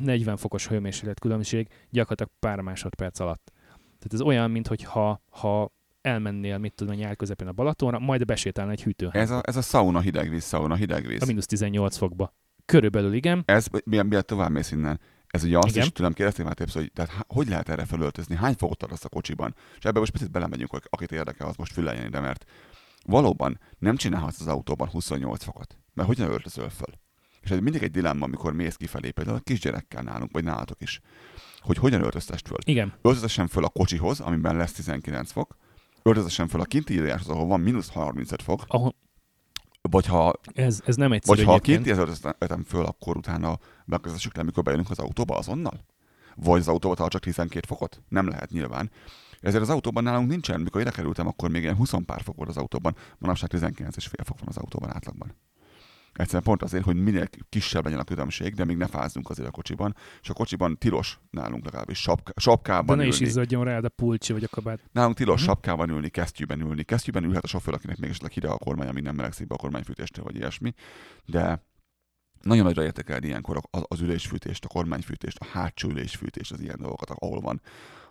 40 fokos hőmérséklet különbség gyakorlatilag pár másodperc alatt. Tehát ez olyan, mintha ha elmennél, mit tudom, nyár közepén a Balatonra, majd besétálna egy hűtőházba. Ez a, ez a sauna hidegvíz, sauna hidegvíz. A mínusz 18 fokba. Körülbelül igen. Ez, milyen, milyen tovább mész innen? Ez ugye azt Igen. is tudom kérdezni már többször, hogy tehát hogy lehet erre felöltözni, hány fokot tartasz a kocsiban? És ebben most picit belemegyünk, hogy akit érdekel, az most füleljen ide, mert valóban nem csinálhatsz az autóban 28 fokot. Mert hogyan öltözöl föl? És ez mindig egy dilemma, amikor mész kifelé, például a kisgyerekkel nálunk, vagy nálatok is, hogy hogyan öltöztest föl. Igen. Öltöztessen föl a kocsihoz, amiben lesz 19 fok, öltöztessen föl a kinti íráshoz, ahol van mínusz 35 fok, ahol, vagy ha, ez, ez nem egyszerű vagy ha kinti vetem föl, akkor utána megkezdessük le, mikor bejönünk az autóba azonnal? Vagy az autóba tart csak 12 fokot? Nem lehet nyilván. Ezért az autóban nálunk nincsen, mikor ide kerültem, akkor még ilyen 20 pár fok volt az autóban, manapság 19 és fél fok van az autóban átlagban. Egyszerűen pont azért, hogy minél kisebb legyen a különbség, de még ne fázzunk azért a kocsiban. És a kocsiban tilos nálunk legalábbis sapk- sapkában De ne ülni. is izzadjon rá a pulcsi vagy a kabát. Nálunk tilos uh-huh. sapkában ülni, kesztyűben ülni. Kesztyűben ülhet a sofőr, akinek még esetleg hideg a kormány, ami nem melegszik be a kormányfűtéstől, vagy ilyesmi. De nagyon nagyra értekelni ilyenkor az, az ülésfűtést, a kormányfűtést, a hátsó ülésfűtést, az ilyen dolgokat, ahol van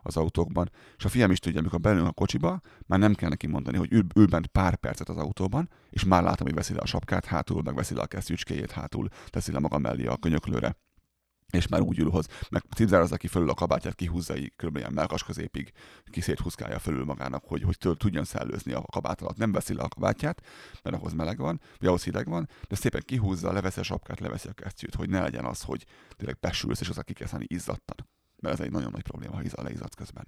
az autókban. És a fiam is tudja, amikor belül a kocsiba, már nem kell neki mondani, hogy ül, ül bent pár percet az autóban, és már látom, hogy veszi le a sapkát hátul, meg veszi le a kesztyűcskéjét hátul, teszi le maga mellé a könyöklőre és már úgy ül hoz, meg cipzározza ki fölül a kabátját, kihúzza így kb. ilyen melkas középig, kiszéthúzkálja fölül magának, hogy, hogy tudjon szellőzni a kabát alatt. Nem veszi le a kabátját, mert ahhoz meleg van, vagy ahhoz hideg van, de szépen kihúzza, leveszi a sapkát, leveszi a kesztyűt, hogy ne legyen az, hogy tényleg besülsz, és az a kikezeni izzadtan mert ez egy nagyon nagy probléma, ha izza leizzadsz közben.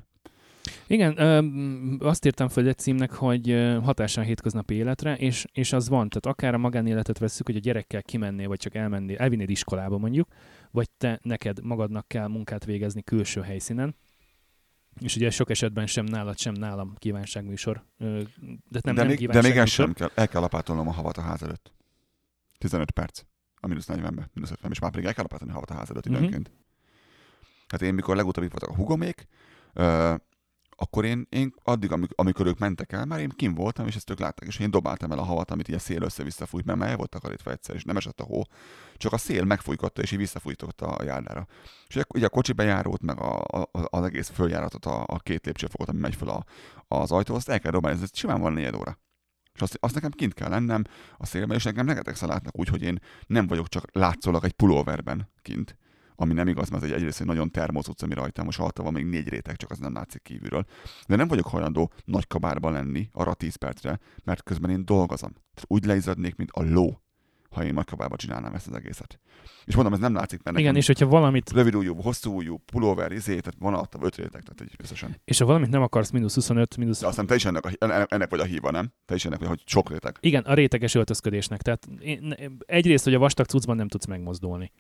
Igen, ö, azt írtam föl egy címnek, hogy hatása a hétköznapi életre, és, és az van, tehát akár a magánéletet veszük, hogy a gyerekkel kimennél, vagy csak elmennél, elvinnéd iskolába mondjuk, vagy te neked magadnak kell munkát végezni külső helyszínen, és ugye sok esetben sem nálad, sem nálam kívánságműsor. De, nem, de, nem még, de még ez sem kell. El kell lapátolnom a havat a ház előtt. 15 perc. A mínusz 40-be, mínusz 50 és már pedig el kell lapátolni a havat a ház előtt uh-huh. Időnként. Hát én mikor legutóbb itt voltak a hugomék, akkor én, én addig, amikor, ők mentek el, már én kim voltam, és ezt ők látták, és én dobáltam el a havat, amit ilyen szél össze-vissza fújt, mert már el volt takarítva egyszer, és nem esett a hó, csak a szél megfújkotta, és így visszafújtotta a járdára. És ugye a kocsi bejárót, meg a, a, az egész följáratot, a, a két lépcsőfokot, ami megy fel a, az ajtó, azt el kell dobálni, ez simán van négy óra. És azt, azt nekem kint kell lennem a szélben, és nekem rengeteg látnak úgy, hogy én nem vagyok csak látszólag egy pulóverben kint, ami nem igaz, mert egy egyrészt egy nagyon termos utca, ami rajtam, most alatta van még négy réteg, csak az nem látszik kívülről. De nem vagyok hajlandó nagy kabárban lenni arra 10 percre, mert közben én dolgozom. Tehát úgy leizadnék, mint a ló, ha én nagy kabárba csinálnám ezt az egészet. És mondom, ez nem látszik, mert Igen, és hogyha valamit... Rövid ujjú, hosszú ujjú, pulóver, izé, tehát van alatta öt réteg, tehát egy összesen. És ha valamit nem akarsz, mínusz 25, mínusz... De aztán te is ennek, a, ennek vagy a híva, nem? Te is ennek vagy, hogy sok réteg. Igen, a réteges öltözködésnek. Tehát én, egyrészt, hogy a vastag cuccban nem tudsz megmozdulni.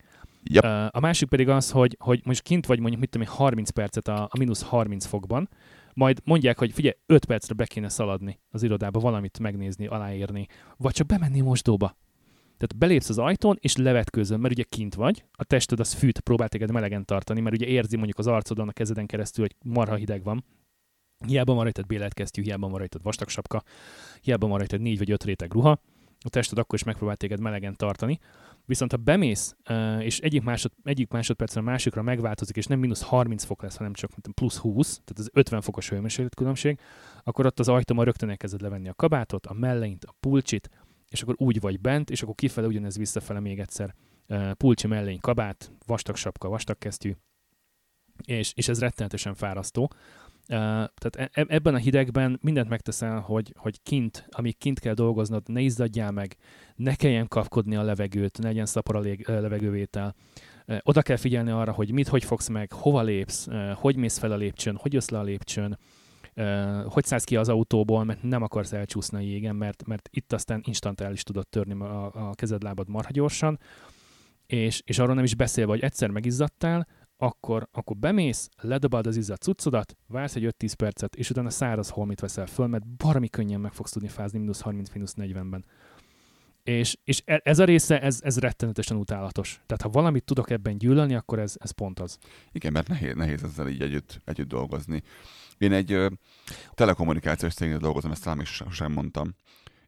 Yep. A másik pedig az, hogy, hogy most kint vagy mondjuk, mit tudom 30 percet a, a mínusz 30 fokban, majd mondják, hogy figyelj, 5 percre be kéne szaladni az irodába, valamit megnézni, aláírni, vagy csak bemenni mosdóba. Tehát belépsz az ajtón, és levetkőzöl, mert ugye kint vagy, a tested az fűt, próbál téged melegen tartani, mert ugye érzi mondjuk az arcodon, a kezeden keresztül, hogy marha hideg van. Hiába van rajtad béletkesztyű, hiába van rajtad vastag sapka, hiába van rajtad négy vagy öt réteg ruha, a tested akkor is megpróbál téged melegen tartani. Viszont ha bemész, és egyik, másod, egyik másodpercre a másikra megváltozik, és nem mínusz 30 fok lesz, hanem csak plusz 20, tehát az 50 fokos hőmérséklet különbség, akkor ott az ajtóban rögtön elkezded levenni a kabátot, a melleint, a pulcsit, és akkor úgy vagy bent, és akkor kifele ugyanez visszafele még egyszer. Pulcsi mellény, kabát, vastag sapka, vastag kesztyű, és, és ez rettenetesen fárasztó. Tehát e, e, ebben a hidegben mindent megteszel, hogy, hogy kint, amíg kint kell dolgoznod, ne izzadjál meg, ne kelljen kapkodni a levegőt, ne legyen szapor a levegővétel. Oda kell figyelni arra, hogy mit, hogy fogsz meg, hova lépsz, hogy mész fel a lépcsőn, hogy jössz le a lépcsőn, hogy szállsz ki az autóból, mert nem akarsz elcsúszni a jégen, mert, mert itt aztán instant el is tudod törni a, a kezed-lábad marha gyorsan, és, és arról nem is beszélve, hogy egyszer megizzadtál, akkor, akkor bemész, ledobálod az izzadt cuccodat, vársz egy 5-10 percet, és utána száraz holmit veszel föl, mert baromi könnyen meg fogsz tudni fázni mínusz 30, mínusz 40-ben. És, és e, ez a része, ez, ez rettenetesen utálatos. Tehát ha valamit tudok ebben gyűlölni, akkor ez, ez pont az. Igen, mert nehéz, nehéz ezzel így együtt, együtt dolgozni. Én egy ö, telekommunikációs cégnél dolgozom, ezt talán még sosem mondtam,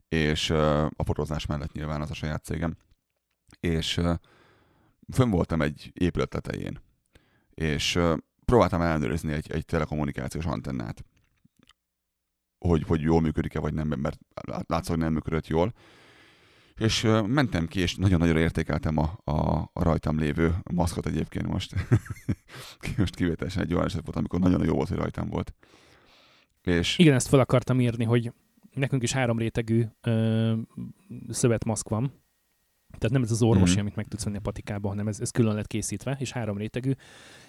és ö, a fotózás mellett nyilván az a saját cégem, és ö, fönn voltam egy épület tetején, és próbáltam ellenőrizni egy, egy telekommunikációs antennát, hogy, hogy jól működik-e, vagy nem, mert látszott, hogy nem működött jól. És mentem ki, és nagyon-nagyon értékeltem a, a, a rajtam lévő maszkot egyébként most. <laughs> most kivételesen egy olyan eset volt, amikor nagyon jó volt, hogy rajtam volt. És... Igen, ezt fel akartam írni, hogy nekünk is három rétegű ö, szövetmaszk van, tehát nem ez az orvosi, mm-hmm. amit meg tudsz venni a patikába, hanem ez, ez külön lett készítve, és három rétegű,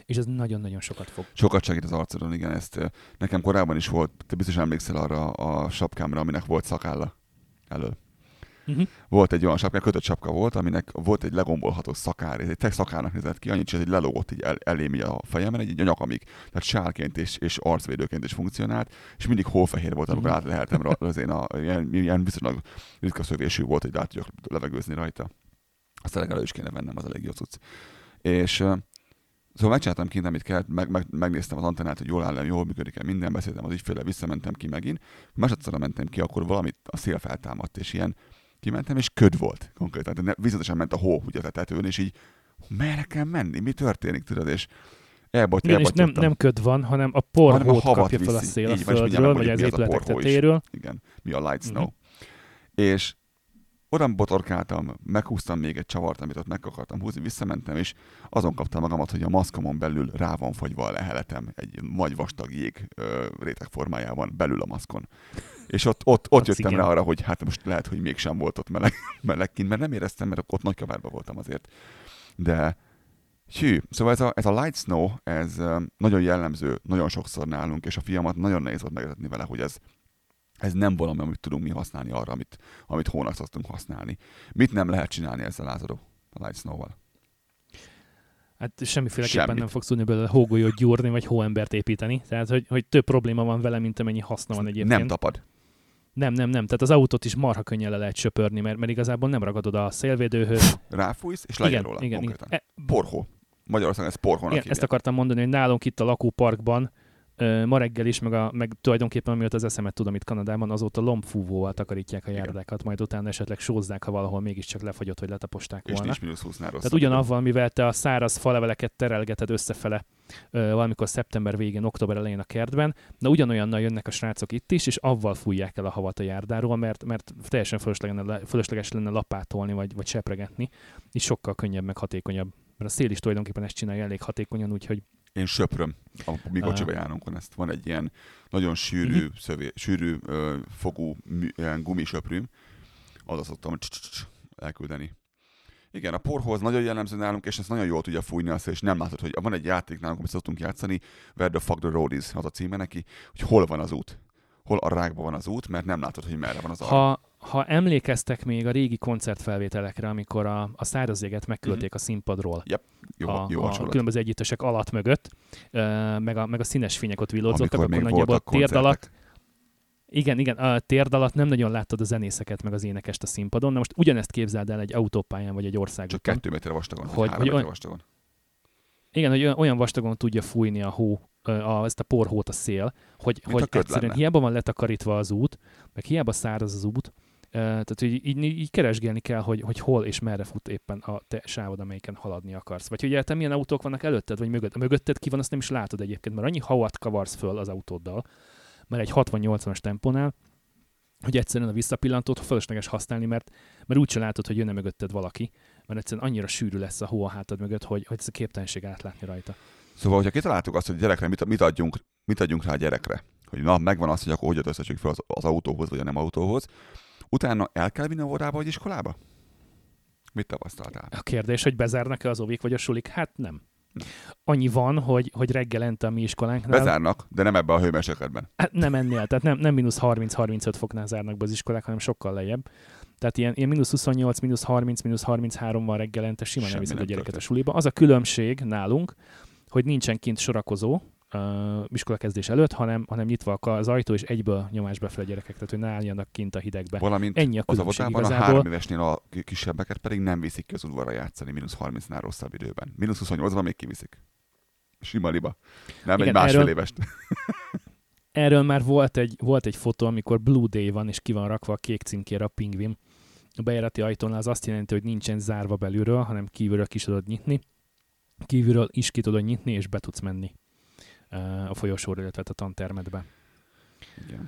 és ez nagyon-nagyon sokat fog. Sokat segít az arcodon, igen, ezt nekem korábban is volt, te biztos emlékszel arra a sapkámra, aminek volt szakálla elől. Uh-huh. Volt egy olyan sapka, kötött sapka volt, aminek volt egy legombolható szakár, ez egy tech szakárnak nézett ki, annyit, hogy egy lelógott így el, elém a fejemen, egy, egy nyakamig, tehát sálként és, és arcvédőként is funkcionált, és mindig hófehér volt, amikor uh-huh. átleheltem az én a, ilyen, ilyen viszonylag ritka szövésű volt, hogy át tudjak levegőzni rajta. Azt legalább is kéne vennem, az elég jó cucc. És Szóval megcsináltam kint, amit kellett, meg, meg, megnéztem az antennát, hogy jól áll, jól működik-e minden, beszéltem az ügyféle, visszamentem ki megint. Másodszorra mentem ki, akkor valamit a szél feltámadt, és ilyen kimentem, és köd volt konkrétan. Tehát viszonyatosan ment a hó ugye a tetőn, és így merre kell menni, mi történik, tudod, és elboty, Igen, és nem, nem köd van, hanem a porhót kapja fel a szél a földről, vagy az épületek tetéről. Igen, mi a light snow. Uh-huh. És oda botorkáltam, meghúztam még egy csavart, amit ott meg akartam húzni, visszamentem, és azon kaptam magamat, hogy a maszkomon belül rá van fagyva a leheletem egy nagy vastag jég ö, réteg formájában belül a maszkon. És ott, ott, ott jöttem igen. rá arra, hogy hát most lehet, hogy mégsem volt ott meleg, <laughs> meleg kint, mert nem éreztem, mert ott nagy kabárban voltam azért. De Hű, szóval ez a, ez a light snow, ez nagyon jellemző, nagyon sokszor nálunk, és a fiamat nagyon nehéz volt megértetni vele, hogy ez, ez nem valami, amit tudunk mi használni arra, amit, amit hónap szoktunk használni. Mit nem lehet csinálni ezzel lázadó, a light snow-val? Hát semmiféleképpen Semmit. nem fogsz tudni belőle hógolyót gyúrni, vagy hóembert építeni. Tehát, hogy, hogy több probléma van vele, mint amennyi haszna van egyébként. Nem tapad. nem, nem, nem. Tehát az autót is marha könnyen le lehet söpörni, mert, mert igazából nem ragadod a szélvédőhöz. Ráfújsz, és legyen igen, róla igen, igen. konkrétan. E, Porhó. Magyarországon ez porhónak igen, hívják. ezt akartam mondani, hogy nálunk itt a lakóparkban ma reggel is, meg, a, meg tulajdonképpen amióta az eszemet tudom itt Kanadában, azóta lombfúvóval takarítják a járdákat, majd utána esetleg sózzák, ha valahol mégiscsak lefagyott, vagy letaposták És volna. nincs mínusz 20 nál Tehát ugyanavval, mivel te a száraz faleveleket terelgeted összefele ö, valamikor szeptember végén, október elején a kertben, na ugyanolyannal jönnek a srácok itt is, és avval fújják el a havat a járdáról, mert, mert teljesen fölösleges lenne, fölösleges lenne lapátolni, vagy, vagy sepregetni, így sokkal könnyebb, meg hatékonyabb. Mert a szél is tulajdonképpen ezt csinálja elég hatékonyan, úgyhogy Én söpröm, a mi kocsiba járunkon ezt. Van egy ilyen nagyon sűrű, Mhm. szövé, sűrű ö, fogú ilyen gumisöprűm, oda szoktam elküldeni. Igen, a porhoz nagyon jellemző nálunk, és ezt nagyon jól tudja fújni a szél, és nem látod, hogy van egy játék nálunk, amit szoktunk játszani, Where the fuck the road is, az a címe neki, hogy hol van az út. Hol a rákban van az út, mert nem látod, hogy merre van az arra. ha, ha emlékeztek még a régi koncertfelvételekre, amikor a, a száraz jeget megküldték a színpadról, Jó, a, jó a hasonlat. különböző együttesek alatt mögött, meg a, meg a színes fények ott villódzottak, akkor nagyjából térd alatt, igen, igen, a térd alatt nem nagyon láttad a zenészeket, meg az énekest a színpadon. Na most ugyanezt képzeld el egy autópályán, vagy egy Csak országúton. kettő méter vastagon, Hogy- vagy három méter vastagon. Igen, hogy olyan- olyan vastagon tudja fújni a hó, a, ezt a porhót a szél, hogy, Mint hogy a egyszerűen lenne. hiába van letakarítva az út, meg hiába száraz az út, tehát hogy így, így keresgélni kell, hogy, hogy hol és merre fut éppen a te sávod, amelyiken haladni akarsz. Vagy hogy egyáltalán milyen autók vannak előtted, vagy mögött. A mögötted ki van, azt nem is látod egyébként, mert annyi havat kavarsz föl az autóddal, mert egy 60-80-as tempónál, hogy egyszerűen a visszapillantót fölösleges használni, mert, mert úgyse látod, hogy jönne mögötted valaki, mert egyszerűen annyira sűrű lesz a hó a hátad mögött, hogy, hogy ez a képtelenség átlátni rajta. Szóval, hogyha kitaláltuk azt, hogy gyerekre mit, mit, adjunk, mit adjunk rá a gyerekre, hogy na, megvan az, hogy akkor hogy öltöztetjük fel az, az autóhoz, vagy a nem autóhoz, utána el kell vinni a óvodába, vagy iskolába? Mit tapasztaltál? A kérdés, hogy bezárnak-e az óvik vagy a sulik? Hát nem. Annyi van, hogy, hogy reggelente a mi iskolánknál, Bezárnak, de nem ebben a hőmérsékletben. hát nem ennél, tehát nem, nem mínusz 30-35 foknál zárnak be az iskolák, hanem sokkal lejjebb. Tehát ilyen, ilyen mínusz 28, mínusz 30, mínusz 33 van reggelente, simán Semmi a nem gyereket a történt. suliba. Az a különbség nálunk, hogy nincsen kint sorakozó, uh, iskolakezdés előtt, hanem, hanem nyitva az ajtó, és egyből nyomás befelé a gyerekek, tehát hogy ne álljanak kint a hidegbe. Valamint Ennyi a az óvodában a három évesnél a ki- kisebbeket pedig nem viszik ki az udvarra játszani mínusz 30-nál rosszabb időben. Mínusz 28-ban még kiviszik. Sima liba. Nem Igen, egy másfél erről- évest. <laughs> Erről már volt egy, volt egy fotó, amikor Blue Day van, és ki van rakva a kék címkére a pingvin. A bejárati ajtónál az azt jelenti, hogy nincsen zárva belülről, hanem kívülről ki tudod nyitni. Kívülről is ki tudod nyitni, és be tudsz menni a folyosóra, illetve a tantermedbe. Igen.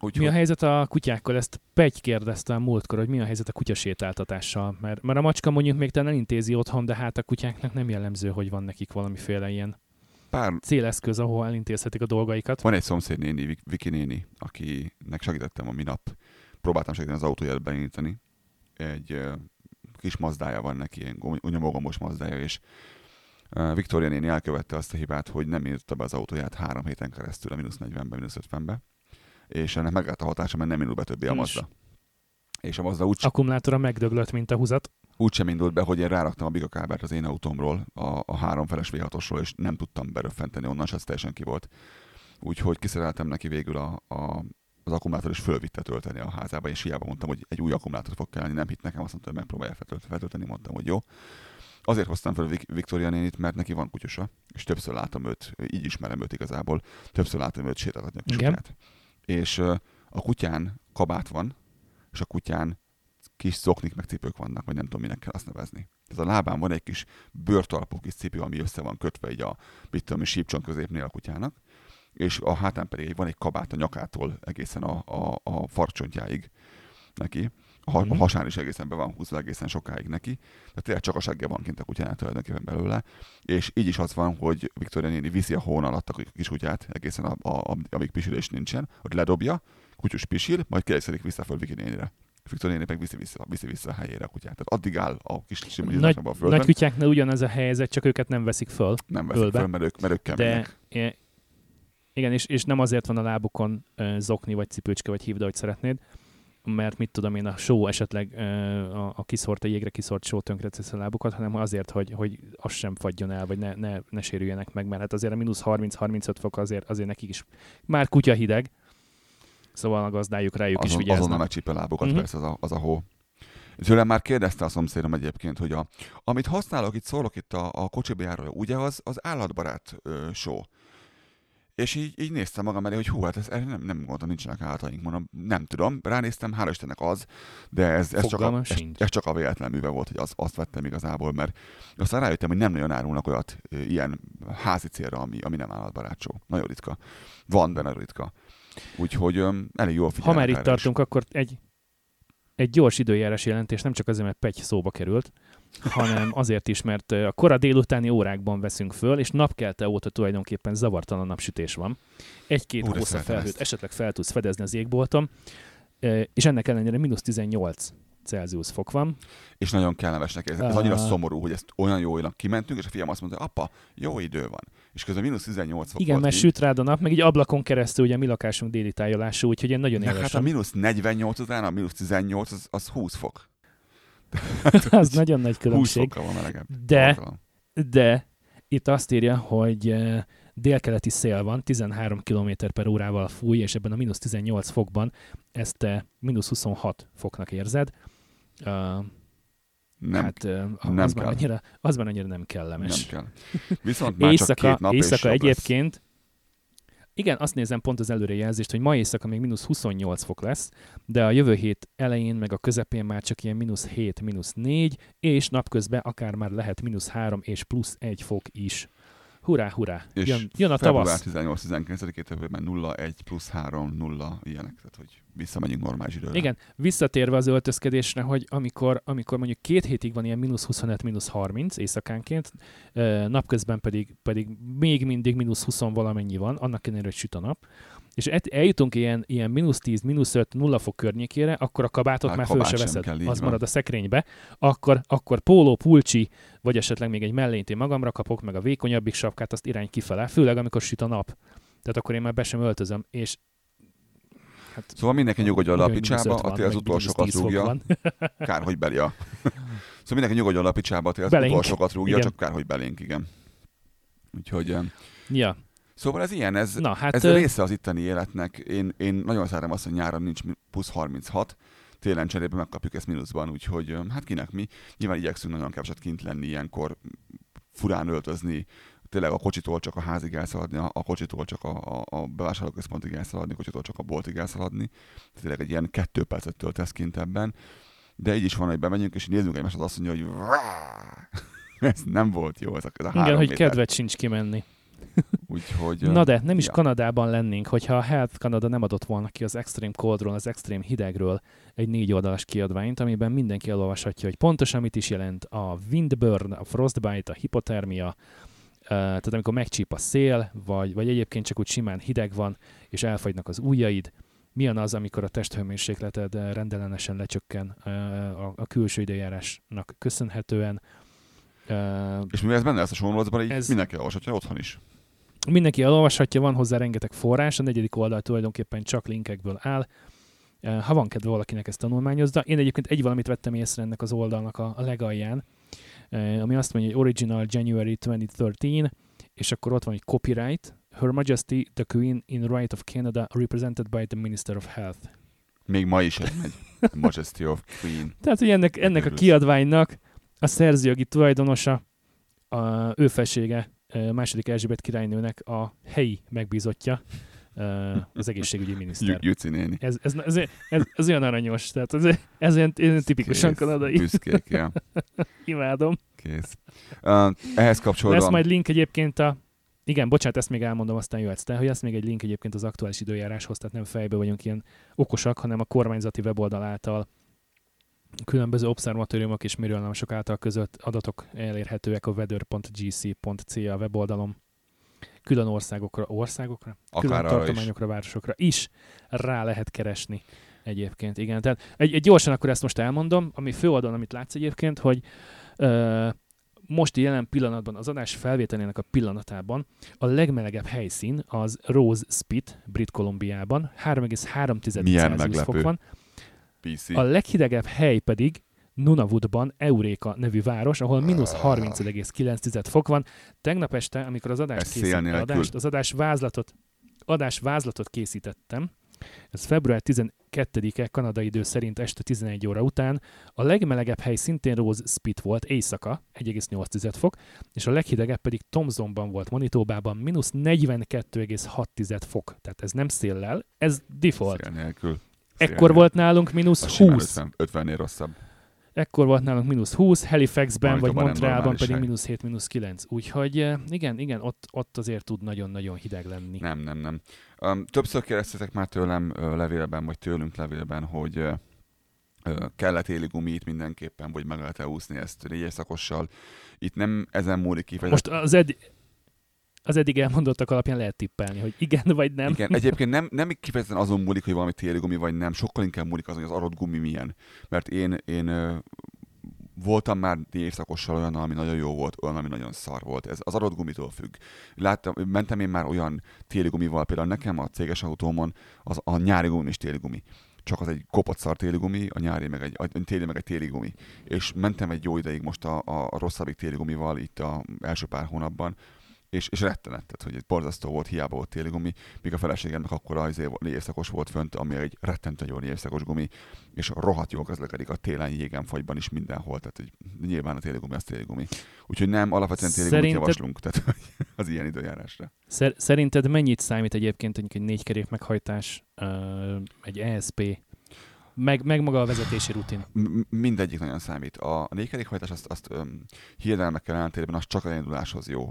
Mi Úgyhogy a helyzet a kutyákkal? Ezt Pegy kérdezte a múltkor, hogy mi a helyzet a kutyasétáltatással. Mert, mert a macska mondjuk még talán elintézi otthon, de hát a kutyáknak nem jellemző, hogy van nekik valamiféle ilyen pár, céleszköz, ahol elintézhetik a dolgaikat. van egy szomszéd néni, Vik- Viki néni, akinek segítettem a minap. Próbáltam segíteni az autóját beindítani. Egy ö, kis mazdája van neki, ilyen gom- nyomogomos mazdája, és Viktória néni elkövette azt a hibát, hogy nem írta be az autóját három héten keresztül a mínusz 40-ben, mínusz 50-be, és ennek meglett a hatása, mert nem indult be többé a? Mazda. És a Mazda úgy, Akkumulátora megdöglött, mint a húzat. úgy sem indult be, hogy én ráraktam a bigakábelt az én autómról, a, a háromfeles V6-osról, és nem tudtam beröffenteni onnan, és ez teljesen ki volt. Úgyhogy kiszereltem neki végül a, a, az akkumulátor, és fölvitte tölteni a házába, és hiába mondtam, hogy egy új akkumulátor fog kelleni, nem hitt nekem, azt mondta, hogy megpróbálja feltölt- feltölteni, mondtam, hogy jó. Azért hoztam fel Vik- Viktória nénit, mert neki van kutyusa, és többször látom őt, így ismerem őt igazából, többször látom őt sétáltatni a kutyát. És a kutyán kabát van, és a kutyán kis zoknik meg cipők vannak, vagy nem tudom, minek kell azt nevezni. Tehát a lábán van egy kis bőrtalpú kis cipő, ami össze van kötve így a, mit tudom, sípcson középnél a kutyának, és a hátán pedig van egy kabát a nyakától egészen a, a, a farcsontjáig neki. A, ha, a Mhm. hasán is egészen be van húzva egészen sokáig neki. Tehát tényleg csak a segge van kint a kutyánál tulajdonképpen belőle. És így is az van, hogy Viktória néni viszi a hón alatt a kis kutyát egészen a, a, a, amíg pisilés nincsen, hogy ledobja, kutyus pisil, majd kiegyszedik vissza föl Viki nénire. Viktor néni meg viszi vissza, viszi vissza a helyére a kutyát. Tehát addig áll a kis Nagy, a földön. nagy kutyáknál ugyanez a helyzet, csak őket nem veszik föl. nem veszik ölbe. föl, mert ők, mert ők kemények. De igen, és, és nem azért van a lábukon zokni, vagy cipőcske, vagy hívd, ahogy szeretnéd, mert mit tudom én, a só esetleg a, a kiszort, a jégre kiszort só tönkre a lábukat, hanem azért, hogy, hogy az sem fagyjon el, vagy ne, ne, ne sérüljenek meg, mert hát azért a mínusz 30-35 fok azért, azért nekik is már kutya hideg, szóval a gazdájuk rájuk is Azon, vigyáznak. azonnal megcsípel a lábukat, Mhm. uh-huh. persze az a, az a hó. Tőlem már kérdezte a szomszédom egyébként, hogy a, amit használok, itt szólok itt a, a kocsiba járója, ugye az, az állatbarát ö, só. És így, így néztem magam elé, hogy hú, hát ez, nem, nem gondoltam, nincsenek állataink. Mondom, nem tudom, ránéztem, hála Istennek az, de ez, ez, csak, a, ez, ez csak a véletlen műve volt, hogy az, azt vettem igazából, mert aztán rájöttem, hogy nem nagyon árulnak olyat ilyen házi célra, ami, ami nem állatbarát só. Nagyon ritka. Van, de nagyon ritka. Úgyhogy öm, elég jól Ha figyelnek már itt erre is. tartunk, akkor egy, egy gyors időjárás jelentés nem csak azért, mert Pegy szóba került, hanem azért is, mert a kora délutáni órákban veszünk föl, és napkelte óta tulajdonképpen zavartalan napsütés van. Egy-két Ú, de hossza felhőt ezt. esetleg fel tudsz fedezni az égbolton, és ennek ellenére mínusz 18 Celsius fok van. És nagyon kellemes neki. Ez, ez annyira Ah. szomorú, hogy ezt olyan jó éjnak kimentünk, és a fiam azt mondta, apa, jó idő van. És közben mínusz 18 fok Igen, volt mert így. süt rád a nap, meg így ablakon keresztül ugye mi lakásunk déli tájolású, úgyhogy én nagyon De hát a élesen. mínusz 48 után a mínusz 18 az, az 20 fok. <laughs> az nagyon nagy 20 különbség. fokkal van melegebb. De de itt azt írja, hogy eh, délkeleti szél van, 13 km per órával fúj, és ebben a mínusz 18 fokban ezt te mínusz 26 foknak érzed. Uh, Nem, hát uh, nem az, már kell. annyira, az már annyira nem nem kellemes. kell. Viszont már csak éjszaka, két nap éjszaka és jobb lesz. Igen, azt nézem pont az előrejelzést, hogy ma éjszaka még mínusz 28 fok lesz, de a jövő hét elején, meg a közepén már csak ilyen mínusz 7, mínusz 4, és napközben akár már lehet mínusz 3 és plusz 1 fok is. Hurrá, hurrá! És Jön, jön a Február tavasz. 18-19-két évben 0, 1, plusz 3, 0, ilyenek. Tehát, hogy visszamegyünk normális időre. Igen, visszatérve az öltözkedésre, hogy amikor, amikor mondjuk két hétig van ilyen mínusz 25, mínusz 30 éjszakánként, napközben pedig, pedig még mindig mínusz 20 valamennyi van, annak ellenére, hogy süt a nap, és et- eljutunk ilyen, ilyen mínusz 10, mínusz 5, nulla fok környékére, akkor a kabátot Hát már föl kabát se sem veszed, kell, az van. marad a szekrénybe, akkor, akkor póló, pulcsi, vagy esetleg még egy mellényt én magamra kapok, meg a vékonyabbik sapkát, azt irány kifele, főleg amikor süt a nap. Tehát akkor én már be sem öltözöm, és hát Szóval mindenki nyugodjon le a picsába, 50, a tél az utolsókat 10 fok rúgja. <laughs> Kár, hogy belia. szóval mindenki nyugodjon le a picsába, a tél az Belénk. utolsókat rúgja, Igen. csak kár, hogy belénk, igen. Úgyhogy, Ja, szóval ez ilyen, ez, na hát ez ö, része az itteni életnek. Én, én nagyon szeretem azt, hogy nyáron nincs plusz 36, télen cserébe megkapjuk ezt mínuszban, úgyhogy hát kinek mi. Nyilván igyekszünk nagyon keveset kint lenni ilyenkor, furán öltözni, tényleg a kocsitól csak a házig elszaladni, a a kocsitól csak a, a, a bevásárlóközpontig elszaladni, a kocsitól csak a boltig elszaladni. Tényleg egy ilyen kettő percet töltesz kint ebben. De így is van, hogy bemegyünk, és nézzünk egymást, az azt mondja, hogy <laughs> ez nem volt jó, ez a, ez a igen, hogy méter. kedvet sincs kimenni. Úgyhogy, Na de, nem is ja. Kanadában lennénk, hogyha a Health Canada nem adott volna ki az Extreme Coldról, az Extreme Hidegről egy négy oldalas kiadványt, amiben mindenki elolvashatja, hogy pontosan mit is jelent a windburn, a frostbite, a hipotermia, tehát amikor megcsíp a szél, vagy, vagy egyébként csak úgy simán hideg van, és elfagynak az ujjaid, milyen az, amikor a testhőmérsékleted rendellenesen lecsökken a, külső időjárásnak köszönhetően. És mivel ez benne lesz a show így ez... mindenki olvashatja otthon is. Mindenki elolvashatja, van hozzá rengeteg forrás, a negyedik oldal tulajdonképpen csak linkekből áll. Ha van kedve valakinek ezt tanulmányozza. Én egyébként egy valamit vettem észre ennek az oldalnak a, a legalján, ami azt mondja, hogy Original January 2013, és akkor ott van egy copyright, Her Majesty the Queen in Right of Canada, represented by the Minister of Health. Még ma is ez megy. Majesty of Queen. Tehát, hogy ennek, ennek a kiadványnak a szerzőjogi tulajdonosa, a ő felsége második Erzsébet királynőnek a helyi megbízottja, az egészségügyi miniszter. Juci néni. Ez, ez, ez, ez, ez olyan aranyos, tehát ez, ez olyan, ilyen tipikusan Kész. kanadai. Büszkék, ja. <laughs> Imádom. Kész. Uh, ehhez kapcsolódóan... Lesz majd link egyébként a... Igen, bocsánat, ezt még elmondom, aztán jöhetsz te, hogy lesz még egy link egyébként az aktuális időjáráshoz, tehát nem fejbe vagyunk ilyen okosak, hanem a kormányzati weboldal által különböző obszervatóriumok és mérőállomások által között adatok elérhetőek a weather.gc.ca weboldalon. Külön országokra, országokra? Külön Akár is. tartományokra, városokra is rá lehet keresni. Egyébként, igen. Tehát egy, egy gyorsan akkor ezt most elmondom, ami főoldalon, amit látsz egyébként, hogy ö, most jelen pillanatban, az adás felvételének a pillanatában a legmelegebb helyszín az Rose Spit, Brit Kolumbiában, 3,3 Milyen Celsius fok meglepő. van. PC. A leghidegebb hely pedig Nunavutban, Euréka nevű város, ahol mínusz 30,9 fok van. Tegnap este, amikor az adást készítettem, adást, az adás vázlatot, adás vázlatot készítettem, ez február 12-e kanadai idő szerint este 11 óra után. A legmelegebb hely szintén Rose Spit volt, éjszaka, 1,8 fok, és a leghidegebb pedig Thomsonban volt, Manitobában, mínusz 42,6 fok. Tehát ez nem széllel, ez default. Szél nélkül. Ekkor volt nálunk mínusz Az simán 20. 50, 50-nél rosszabb. Ekkor volt nálunk mínusz 20, Halifaxben vagy Montrealban pedig mínusz 7, mínusz 9. Úgyhogy eh, igen, igen, ott, ott azért tud nagyon-nagyon hideg lenni. Nem, nem, nem. Um, többször kérdeztetek már tőlem ö, levélben, vagy tőlünk levélben, hogy ö, kellett éli gumit mindenképpen, vagy meg lehet-e úszni ezt négyes szakossal. Itt nem ezen múlik ki. Most az, ed- az eddig elmondottak alapján lehet tippelni, hogy igen vagy nem. Igen, egyébként nem, nem kifejezetten azon múlik, hogy valami téli gumi vagy nem, sokkal inkább múlik azon, hogy az adott gumi milyen. Mert én, én voltam már éjszakossal olyan, ami nagyon jó volt, olyan, ami nagyon szar volt. Ez az adott gumitól függ. Láttam, mentem én már olyan téli gumival, például nekem a céges autómon az, a nyári gumi is téli gumi. Csak az egy kopott szar téli gumi, a nyári meg egy, a téli meg egy téli gumi. És mentem egy jó ideig most a, a rosszabbik téli gumival itt a első pár hónapban, és, és rettenet, tehát hogy egy borzasztó volt, hiába volt téli gumi, míg a feleségemnek akkor az évszakos volt fönt, ami egy rettentő jó évszakos gumi, és rohadt jól közlekedik a télen jégen fagyban is mindenhol, tehát hogy nyilván a téli gumi az téli gumi. Úgyhogy nem, alapvetően téli gumit Szerinted- javaslunk, tehát hogy <laughs> az ilyen időjárásra. Szer- szerinted mennyit számít egyébként egy egy négykerék meghajtás, egy ESP, meg, meg maga a vezetési rutin? Mindegyik nagyon számít. A négykerékhajtás azt, azt öm, hiedelmekkel ellentétben az csak a induláshoz jó.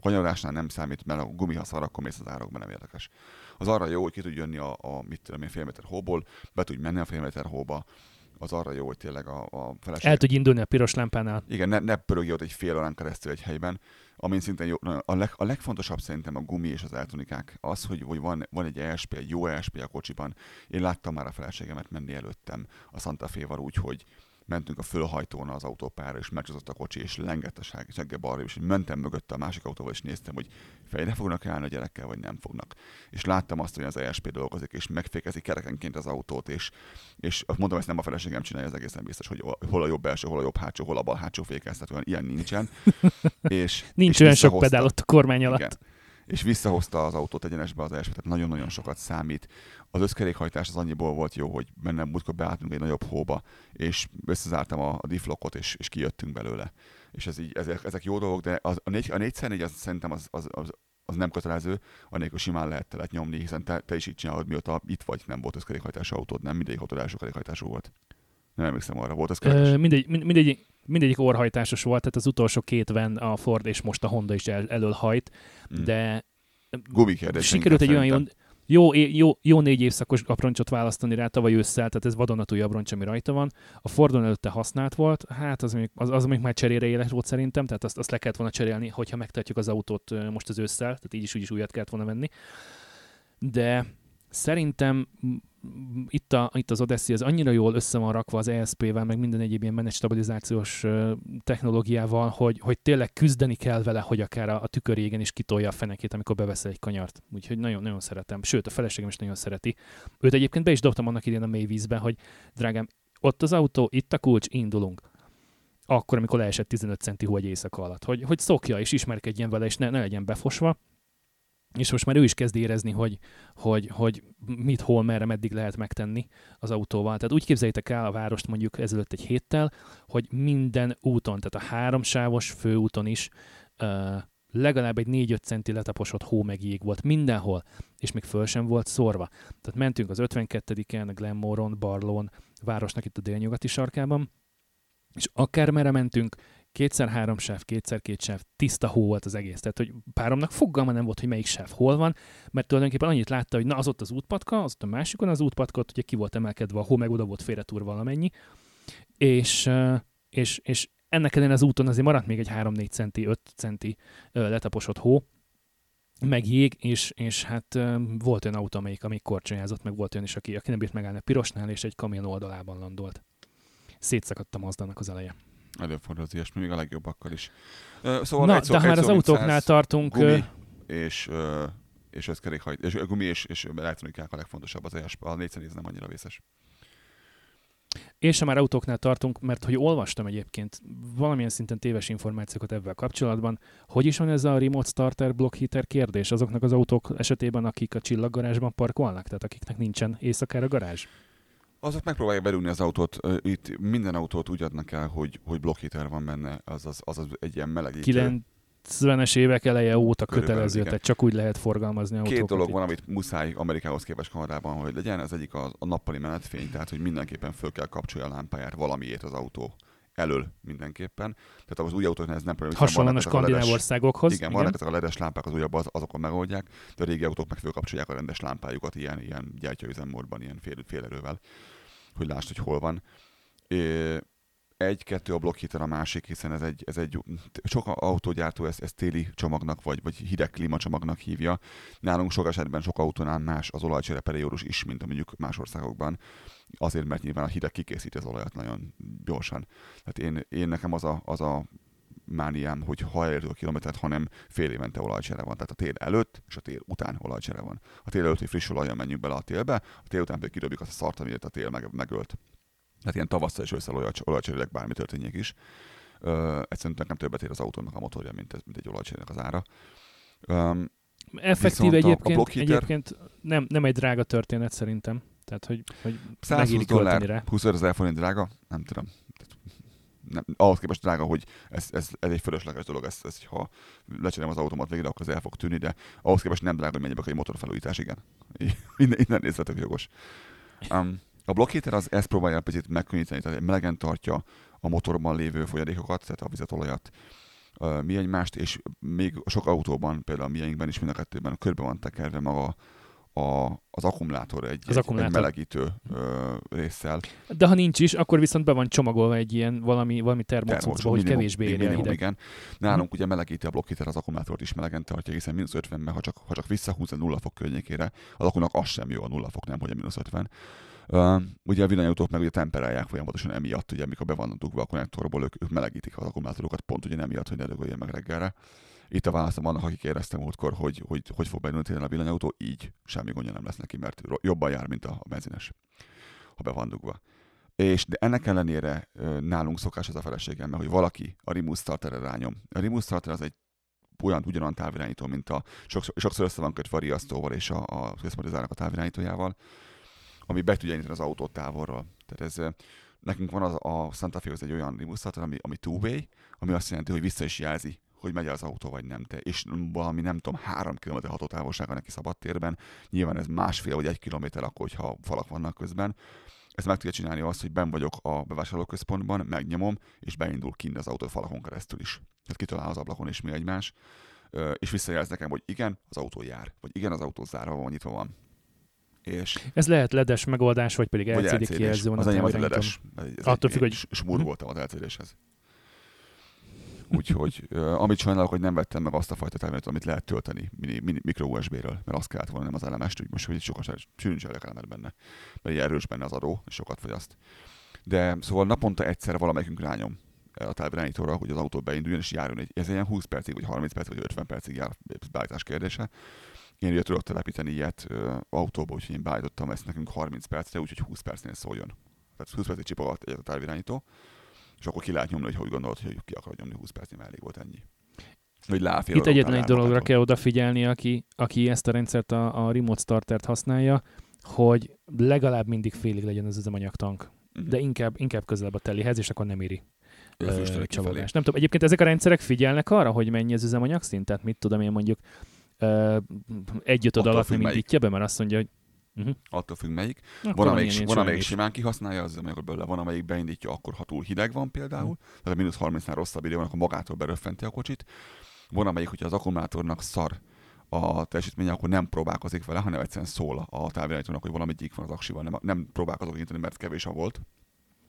Kanyarolásnál nem számít, mert a gumi ha szar, akkor mész az árokban, nem érdekes. Az arra jó, hogy ki tud jönni a, a mit tudom én, fél méter hóból, be tudj menni a fél méter hóba, az arra jó, hogy tényleg a, a feleség... El tudj indulni a piros lámpánál. Igen, ne, ne pörögj ott egy fél órán keresztül egy helyben, amin szintén jó, a, leg, a legfontosabb szerintem a gumi és az eltunikák. Az, hogy, hogy van, van egy ESP, egy jó ESP a kocsiban. Én láttam már a feleségemet menni előttem a Santa Fe-val úgy, hogy mentünk a fölhajtón az autópára, és megcsúszott a kocsi, és lengett a segge balra, és mentem mögötte a másik autóval, és néztem, hogy fejre fognak állni a gyerekkel, vagy nem fognak. És láttam azt, hogy az ESP dolgozik, és megfékezi kerekenként az autót, és, és mondom, ezt nem a feleségem csinálja, ez egészen biztos, hogy hol a jobb első, hol a jobb hátsó, hol a bal hátsó fékez, tehát olyan ilyen nincsen. <laughs> És, Nincs és olyan sok pedál ott a kormány alatt. Igen. És visszahozta az autót egyenesbe az első, tehát nagyon-nagyon sokat számít. Az összkerékhajtás az annyiból volt jó, hogy bennem múltkor beálltunk egy nagyobb hóba, és összezártam a, a difflokot, és, és kijöttünk belőle. És ez így, ezek, ezek jó dolgok, de az, a, négy, a 4x4 az szerintem az, az, az, az nem kötelező, anélkül simán lehet telet nyomni, hiszen te, te is így csinálod, mióta itt vagy, nem volt összkerékhajtású autód, nem mindegyik autó első kerékhajtású volt. Nem emlékszem arra, volt Ö, összkerékhajtás? mindegy, mind- mindegyik, orrhajtásos volt, tehát az utolsó két van a Ford és most a Honda is el, elől hajt, Mm. de Gumi kérdés. sikerült egy olyan jó, jó, jó, jó négy évszakos aproncsot választani rá tavaly ősszel, tehát ez vadonatúj abroncs, ami rajta van. A Fordon előtte használt volt, hát az még, az, az még már cserére éles volt szerintem, tehát azt, azt le kellett volna cserélni, hogyha megtartjuk az autót most az ősszel, tehát így is úgy is újat kellett volna venni. De szerintem itt, a, itt az Odyssey az annyira jól össze van rakva az ESP-vel, meg minden egyéb ilyen stabilizációs technológiával, hogy, hogy tényleg küzdeni kell vele, hogy akár a, a tükörjégen is kitolja a fenekét, amikor beveszel egy kanyart. Úgyhogy nagyon-nagyon szeretem. Sőt, a feleségem is nagyon szereti. Őt egyébként be is dobtam annak idén a mély vízbe, hogy drágám, ott az autó, itt a kulcs, indulunk. Akkor, amikor leesett 15 centi hó egy éjszaka alatt. Hogy, hogy szokja és ismerkedjen vele, és ne, ne legyen befosva. És most már ő is kezd érezni, hogy, hogy, hogy mit, hol, merre, meddig lehet megtenni az autóval. Tehát úgy képzeljétek el a várost mondjuk ezelőtt egy héttel, hogy minden úton, tehát a háromsávos főúton is uh, legalább egy 4-5 centi letaposott hó meg jég volt mindenhol, és még föl sem volt szórva. Tehát mentünk az 52-en, Glenmoron, Barlón, városnak itt a délnyugati sarkában, és akármerre mentünk, kétszer három sáv, kétszer két sáv, tiszta hó volt az egész. Tehát, hogy páromnak fogalma nem volt, hogy melyik sáv hol van, mert tulajdonképpen annyit látta, hogy na, az ott az útpatka, az ott a másikon az útpatka, ott ugye ki volt emelkedve a hó, meg oda volt félretúr valamennyi, és, és, és ennek ellenére az úton azért maradt még egy 3-4 centi, 5 centi letaposott hó, meg jég, és, és hát volt olyan autó, amelyik, amelyik korcsonyázott, meg volt olyan is, aki, aki nem bírt megállni a pirosnál, és egy kamion oldalában landolt. Szétszakadt a Mazdának az eleje. Előfordul az ilyesmi, még a legjobbakkal is. Szóval Na, de ha már az autóknál tartunk... Gumi és, és összkerékhajt, és gumi és, és elektronikák a legfontosabb, az ESP, a 410 nem annyira vészes. És ha már autóknál tartunk, mert hogy olvastam egyébként valamilyen szinten téves információkat ebben kapcsolatban, hogy is van ez a remote starter block heater kérdés azoknak az autók esetében, akik a csillaggarázsban parkolnak, tehát akiknek nincsen éjszakára garázs? Azok megpróbálják belülni az autót. Itt minden autót úgy adnak el, hogy, hogy block heater van benne, azaz, azaz egy ilyen melegítő. 90-es évek eleje óta kötelező, igen. tehát csak úgy lehet forgalmazni autókat. Két dolog van, amit muszáj Amerikához képest Kanadában, hogy legyen. Az egyik a, a nappali menetfény, tehát hogy mindenképpen föl kell kapcsolja a lámpáját valamiért az autó elől mindenképpen. Tehát az új autóknál ez nem probléma. Hasonlóan a skandináv országokhoz. Igen, igen, vannak ezek a ledes lámpák az újabb, az, azokon megoldják, de a régi autók meg fölkapcsolják a rendes lámpájukat ilyen, ilyen gyártyaüzemmódban, ilyen fél, félerővel, hogy lásd, hogy hol van. Egy-kettő a blokkhéter a másik, hiszen ez egy, ez egy sok autógyártó ezt, ezt téli csomagnak, vagy, vagy hideg klímacsomagnak hívja. Nálunk sok esetben sok autónál más az olajcsere periódus is, mint mondjuk más országokban. Azért, mert nyilván a hideg kikészíti az olajat nagyon gyorsan. Tehát én, én nekem az a, az a mániám, hogy ha elértük a kilométert, hanem fél évente olajcsere van. Tehát a tél előtt és a tél után olajcsere van. A tél előtt, hogy friss olajon menjünk bele a télbe, a tél után pedig kidobjuk azt a szart, amit a tél meg, megölt tehát ilyen tavasszal és ősszel olajcserélek, bármi történjék is. Uh, egyszerűen nekem többet ér az autónak a motorja, mint, ez, mint egy olajcserének az ára. Um, Effektív egyébként, a, a egyébként nem, nem egy drága történet szerintem. Tehát, hogy, hogy 120 dollár, rá. 20 ezer forint drága, nem tudom. Nem, ahhoz képest drága, hogy ez, ez, ez egy fölösleges dolog, ez, ez, ha lecserélem az automat végre, akkor ez el fog tűnni, de ahhoz képest nem drága, hogy mennyibe egy motorfelújítás, igen. <laughs> Innen, innen nézvetek jogos. Um, a blokkhéter az ezt próbálja picit megkönnyíteni, tehát melegen tartja a motorban lévő folyadékokat, tehát a vizet, olajat, mi egymást, és még sok autóban, például a miénkben is mind a kettőben körbe van tekerve maga a, az akkumulátor egy, az egy, akkumulátor. egy melegítő ö, résszel. De ha nincs is, akkor viszont be van csomagolva egy ilyen valami, valami termocucba, hogy kevésbé érje minimum, hideg. igen. Nálunk uh-huh. ugye melegíti a blokkhéter az akkumulátort is melegen tartja, hiszen mínusz 50-ben, ha csak, ha csak visszahúz a nulla fok környékére, az akunak az sem jó a nulla fok, nem hogy a mínusz 50. Uh, ugye a villanyautók meg ugye temperálják folyamatosan emiatt, ugye amikor be vannak dugva a konnektorból, ők, ők melegítik az akkumulátorokat, pont ugye emiatt, hogy ne dögöljön meg reggelre. Itt a válaszom annak, akik éreztem múltkor, hogy, hogy hogy fog beindulni a villanyautó, így semmi gondja nem lesz neki, mert jobban jár, mint a benzines, ha be van dugva. És de ennek ellenére nálunk szokás ez a feleségem, hogy valaki a Rimus Starterre rányom. A Rimus Starter az egy olyan, ugyanolyan távirányító, mint a sokszor, sokszor össze van kötve a riasztóval és a, a központizának a távirányítójával ami be tudja az autót távolról. Tehát ez, nekünk van az, a Santa Fe, az egy olyan limuszat, ami, ami two-way, ami azt jelenti, hogy vissza is jelzi, hogy megy az autó, vagy nem te. És valami, nem tudom, három kilométer hatótávolsága neki szabad térben. Nyilván ez másfél vagy egy kilométer akkor, hogyha falak vannak közben. Ezt meg tudja csinálni azt, hogy ben vagyok a bevásárlóközpontban, megnyomom, és beindul kint az autó falakon keresztül is. Tehát kitalál az ablakon is mi egymás, és visszajelz nekem, hogy igen, az autó jár, vagy igen, az autó zárva van, nyitva van. És Ez lehet ledes megoldás, vagy pedig LCD, LCD kijelző Az enyém az ledes. Attól függ, hogy... Smúr voltam az LCD-shez. Úgyhogy amit sajnálok, hogy nem vettem meg azt a fajta távirányítót, amit lehet tölteni mini, mini, mikro USB-ről, mert azt kellett volna, nem az elemest, úgy most, hogy sokat sűrűn elemet benne, mert erős benne az adó, és sokat fogyaszt. De szóval naponta egyszer valamelyikünk rányom a távirányítóra, hogy az autó beinduljon és járjon egy, ez ilyen 20 percig, vagy 30 percig, vagy 50 percig jár beállítás kérdése. Én ugye tudok telepíteni ilyet ö, autóba, úgyhogy én beállítottam ezt nekünk 30 percre, úgyhogy 20 percnél szóljon. Tehát 20 percig csipogat egyet a távirányító, és akkor ki lehet nyomni, hogy hogy gondolod, hogy ki akar nyomni 20 percnél, mert elég volt ennyi. Hogy láfél, Itt egyetlen egy dologra kell odafigyelni, aki, aki ezt a rendszert, a, a remote startert használja, hogy legalább mindig félig legyen az üzemanyagtank. Uh-huh. De inkább, inkább közelebb a telihez, és akkor nem éri csalódás. Nem tudom, egyébként ezek a rendszerek figyelnek arra, hogy mennyi az üzemanyag szint? Tehát mit tudom én mondjuk egy ötöd alatt nem indítja be, mert azt mondja, hogy Uh-huh. Attól függ melyik. Akkor van, amelyik, van, amelyik simán kihasználja az üzemanyagot belőle, van, amelyik beindítja akkor, ha túl hideg van például, uh-huh. tehát a mínusz 30-nál rosszabb idő van, akkor magától beröffenti a kocsit. Van, amelyik, hogyha az akkumulátornak szar a teljesítménye, akkor nem próbálkozik vele, hanem egyszerűen szól a távirányítónak, hogy valami gyík van az aksival, nem, nem próbálkozok indítani, mert kevés a volt.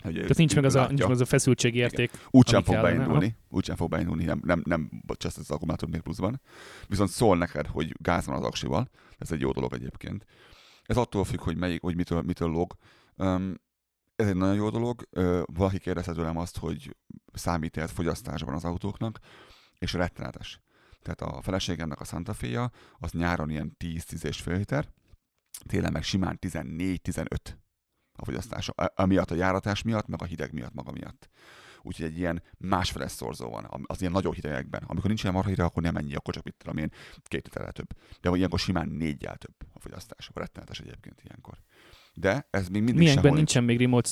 Hogy Tehát nincs meg, az a, nincs meg az a feszültségi érték. Úgysem fog kellene, beindulni, úgysem fog beindulni, nem, nem, nem bocsánat, az akkumulátor még pluszban. Viszont szól neked, hogy gáz van az aksival, ez egy jó dolog egyébként. Ez attól függ, hogy, melyik, hogy mitől, mitől log. Um, ez egy nagyon jó dolog. Uh, valaki kérdezte tőlem azt, hogy számít ez fogyasztásban az autóknak, és rettenetes. Tehát a feleségemnek a Santa Fe-ja, az nyáron ilyen 10-10,5 liter, télen meg simán 14-15 a fogyasztása. Amiatt a járatás miatt, meg a hideg miatt maga miatt. Úgyhogy egy ilyen másfeles szorzó van, az ilyen nagyon hidegekben. Amikor nincs ilyen marha hideg, akkor nem ennyi, akkor csak mit tudom én, két literrel több. De ilyenkor simán négyel több a fogyasztás. Rettenetes egyébként ilyenkor. De ez még mindig Milyenkben sehol nincsen még remote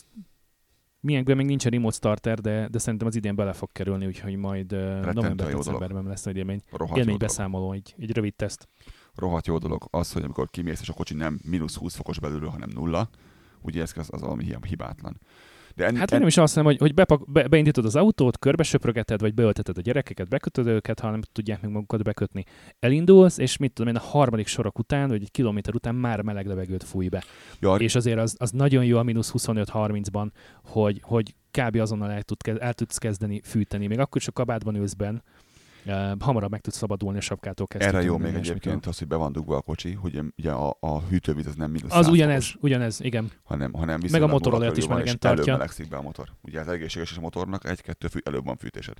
Milyenkben még nincsen remote starter, de, de szerintem az idén bele fog kerülni, úgyhogy majd november-decemberben lesz egy élmény, dolog. élménybeszámoló, egy, egy rövid teszt. rohadt jó dolog az, hogy amikor kimész, és a kocsi nem mínusz 20 fokos belülről, hanem nulla, ugye ez az, az hi- hibátlan. De en, Hát én nem is azt mondom, hogy, hogy bepak, be, beindítod az autót, körbesöprögeted, vagy beölteted a gyerekeket, bekötöd őket, ha nem tudják meg magukat bekötni. Elindulsz, és mit tudom én, a harmadik sorok után, vagy egy kilométer után már meleg levegőt fúj be. ja, És azért az, az nagyon jó a mínusz 25-30-ban, hogy, hogy kb. azonnal el, tud, el tudsz kezdeni fűteni. Még akkor is a kabátban ülsz benn, uh, hamarabb meg tudsz szabadulni a sapkától kezdve. erre jó még egyébként az, hogy be van dugva a kocsi, hogy ugye a, a hűtővíz az nem mínusz Az 100 ugyanez, ugyanez, igen. hanem, hanem Meg a motorolajat is melegen és előbb tartja. melegszik be a motor. Ugye az egészséges a motornak, egy-kettő fű, előbb van fűtésed.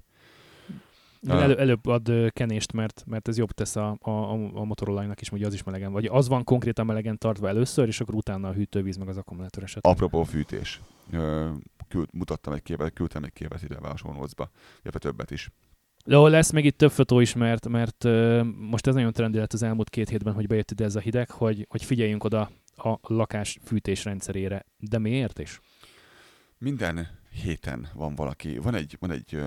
Elő, előbb ad kenést, mert, mert ez jobb tesz a, a, a a motorolajnak is, ugye az is melegen. Vagy az van konkrétan melegen tartva először, és akkor utána a hűtővíz, meg az akkumulátor esetleg. Apropó fűtés. Küld, mutattam egy képet, küldtem egy képet ide a illetve többet is. Jó, lesz még itt több fotó is, mert, mert most ez nagyon trendi lett az elmúlt két hétben, hogy bejött ide ez a hideg, hogy, hogy figyeljünk oda a lakás fűtés rendszerére. De miért is? Minden héten van valaki, van egy, van egy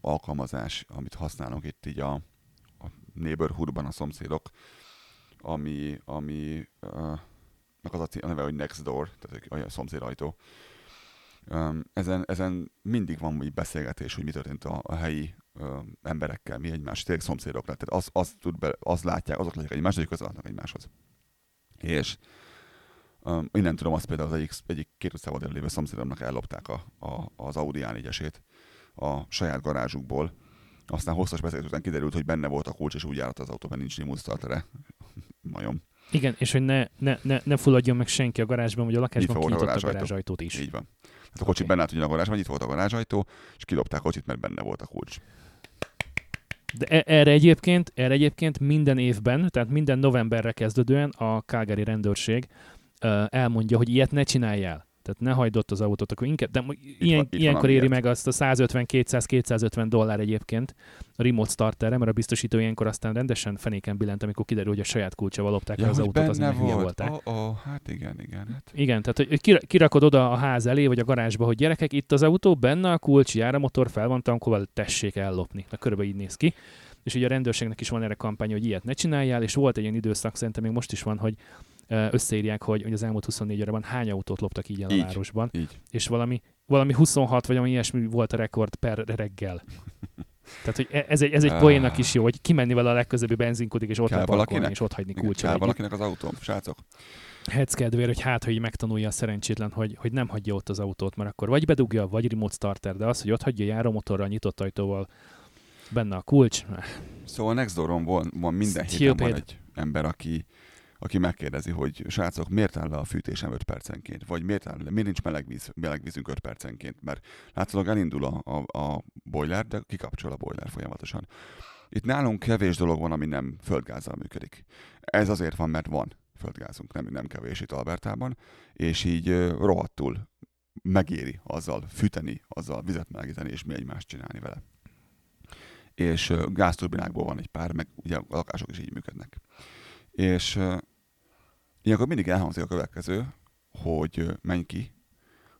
alkalmazás, amit használunk itt így a, a neighborhoodban a szomszédok, ami, ami meg az a, a neve, hogy Next Door, tehát olyan szomszédajtó. Öm, ezen, ezen mindig van egy beszélgetés, hogy mi történt a, a helyi ö, emberekkel, mi egymás, tényleg szomszédok lett. Tehát az, az, tud be, az látják, azok látják egymást, hogy közel egymáshoz. És Um, innen tudom azt például az egyik, egyik két utcával lévő szomszédomnak ellopták a, a, az Audi A4-esét a saját garázsukból. Aztán hosszas beszélgetés után kiderült, hogy benne volt a kulcs, és úgy járt az autó, mert nincs remote startere. <laughs> Majom. Igen, és hogy ne, ne, ne, ne fulladjon meg senki a garázsban, vagy a lakásban a kinyitott a garázsajtó. garázsajtót is. Így van. A kocsi Oké. benne állt ugyan a garázsban, itt volt a garázsajtó, és kidobták a kocsit, mert benne volt a kulcs. De e- erre egyébként, erre egyébként minden évben, tehát minden novemberre kezdődően a Calgary rendőrség elmondja, hogy ilyet ne csináljál. Tehát ne hagyd ott az autót, akkor inkább, de ilyen, van- ilyenkor éri meg azt a 150-200-250 dollár egyébként a remote starterre, mert a biztosító ilyenkor aztán rendesen fenéken billent, amikor kiderül, hogy a saját kulcsával lopták el az autót, az hülye volt. volták. Oh, oh, hát igen, igen. Hát. Igen, tehát hogy- hogy kira- kirakod oda a ház elé, vagy a garázsba, hogy gyerekek, itt az autó, benne a kulcs, jár a motor, fel van tankolva, tessék ellopni. Na körülbelül így néz ki. És ugye a rendőrségnek is van erre kampány, hogy ilyet ne csináljál, és volt egy ilyen időszak, szerintem még most is van, hogy összeírják, hogy, hogy az elmúlt 24 órában hány autót loptak így el Így. a városban, Így. és valami, valami 26 vagy valami ilyesmi volt a rekord per reggel. <laughs> Tehát, hogy e- ez egy, ez egy poénnak is jó, hogy kimenni vele a legközelebbi benzinkutig, és ott leparkolni, és ott hagyni kulcsal. Kell valakinek az autóm, srácok? Hetsz kedvéért, hogy hát, hogy így megtanulja a szerencsétlen, hogy, hogy nem hagyja ott az autót, mert akkor vagy bedugja, vagy remote starter, de az, hogy ott hagyja járómotorral, nyitott ajtóval, benne a kulcs, Szóval Nextdooron van, van minden héten van Stupid. egy ember, aki, aki megkérdezi, hogy srácok, miért áll le a fűtésem 5 percenként? Vagy miért, áll le, miért nincs meleg, víz, meleg vízünk 5 percenként? Mert látszólag elindul a, a, a boiler, de kikapcsol a boiler folyamatosan. Itt nálunk kevés dolog van, ami nem földgázzal működik. Ez azért van, mert van földgázunk, nem, nem kevés itt Albertában, és így rohadtul megéri azzal fűteni, azzal vizet melegíteni, és mi egymást csinálni vele és gázturbinákból van egy pár, meg ugye a lakások is így működnek. És ilyenkor mindig elhangzik a következő, hogy menj ki,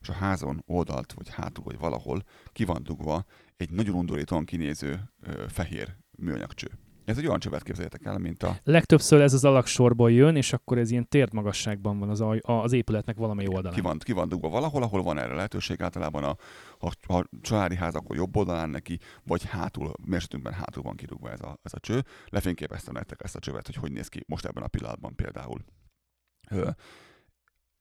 és a házon oldalt, vagy hátul, vagy valahol ki van dugva egy nagyon undorítóan kinéző fehér műanyagcső. Ez egy olyan csövet képzeljétek el, mint a legtöbbször ez az alaksorból jön, és akkor ez ilyen térdmagasságban van az, aj, az épületnek valamely oldalán. ki van, ki van dugva valahol, ahol van erre lehetőség. Általában a, ha, ha családi ház, akkor jobb oldalán neki, vagy hátul, mi esetünkben hátul van kidugva ez a, ez a cső. Lefényképeztem nektek ezt a csövet, hogy hogy néz ki most ebben a pillanatban például.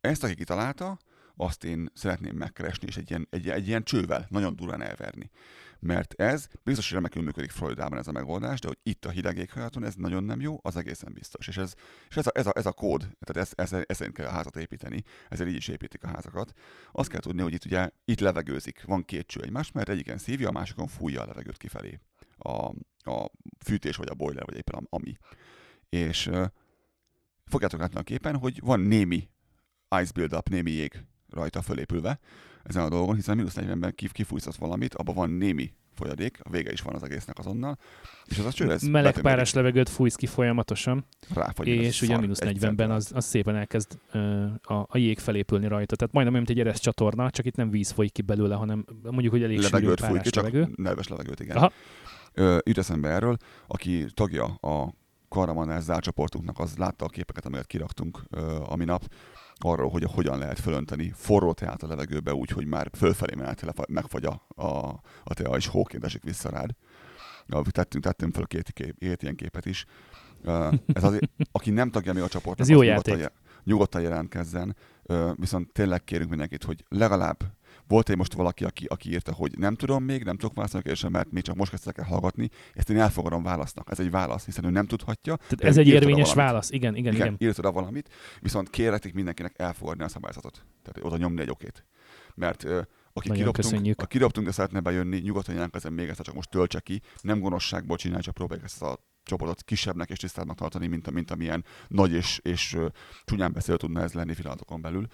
Ezt, aki kitalálta, azt én szeretném megkeresni, és egy ilyen, egy, egy ilyen csővel nagyon durán elverni. Mert ez biztos, hogy remekül működik Floridában ez a megoldás, de hogy itt a hideg éghajlaton ez nagyon nem jó, az egészen biztos. És ez, és ez, a, ez, a, ez a kód, tehát ez, ez, ez, kell a házat építeni, ezért így is építik a házakat. Azt kell tudni, hogy itt ugye itt levegőzik, van két cső egymás, mert egyiken szívja, a másikon fújja a levegőt kifelé. A, a fűtés, vagy a boiler, vagy éppen ami. És fogjátok látni a képen, hogy van némi ice build-up, némi jég rajta fölépülve ezen a dolgon, hiszen mínusz 40-ben kifújszasz valamit, abban van némi folyadék, a vége is van az egésznek azonnal, és az a cső, ez Meleg párás levegőt fújsz ki folyamatosan, Ráfagy, és ugye a mínusz 40-ben az, az szépen elkezd uh, a, a jég felépülni rajta. Tehát majdnem olyan, mint egy eres csatorna, csak itt nem víz folyik ki belőle, hanem mondjuk, hogy elég levegőt sűrű fúj ki, levegő. csak nedves levegőt, igen. Aha. Ö, jut eszembe erről, aki tagja a Karamanás zárcsoportunknak, az látta a képeket, amelyet kiraktunk ö, a minap, arról, hogy hogyan lehet fölönteni forró teát a levegőbe úgy, hogy már fölfelé menet megfagy a, a, a tea, és hóként esik vissza rád. Tettünk, tettünk fel két, kép, két ilyen képet is. Ez az, aki nem tagja mi a csoportnak, Ez jó játék. Nyugodtan, nyugodtan jelentkezzen, viszont tényleg kérünk mindenkit, hogy legalább volt egy most valaki, aki, aki írta, hogy nem tudom még, nem tudok válaszolni a kérdésre, mert még csak most kezdtek el hallgatni, ezt én elfogadom válasznak. Ez egy válasz, hiszen ő nem tudhatja. Tehát ez egy érvényes válasz, igen, igen, igen. igen. Írtad valamit, viszont kérhetik mindenkinek elfogadni a szabályzatot. Tehát oda nyomni egy okét. Mert uh, aki kirobtunk, a kirobtunk, de szeretne bejönni, nyugodtan jelentkezzen még ezt, csak most töltse ki, nem gonoszságból csinálj, csak próbáljuk ezt a csoportot kisebbnek és tisztábbnak tartani, mint, mint amilyen nagy és, és uh, csúnyán beszél tudna ez lenni pillanatokon belül.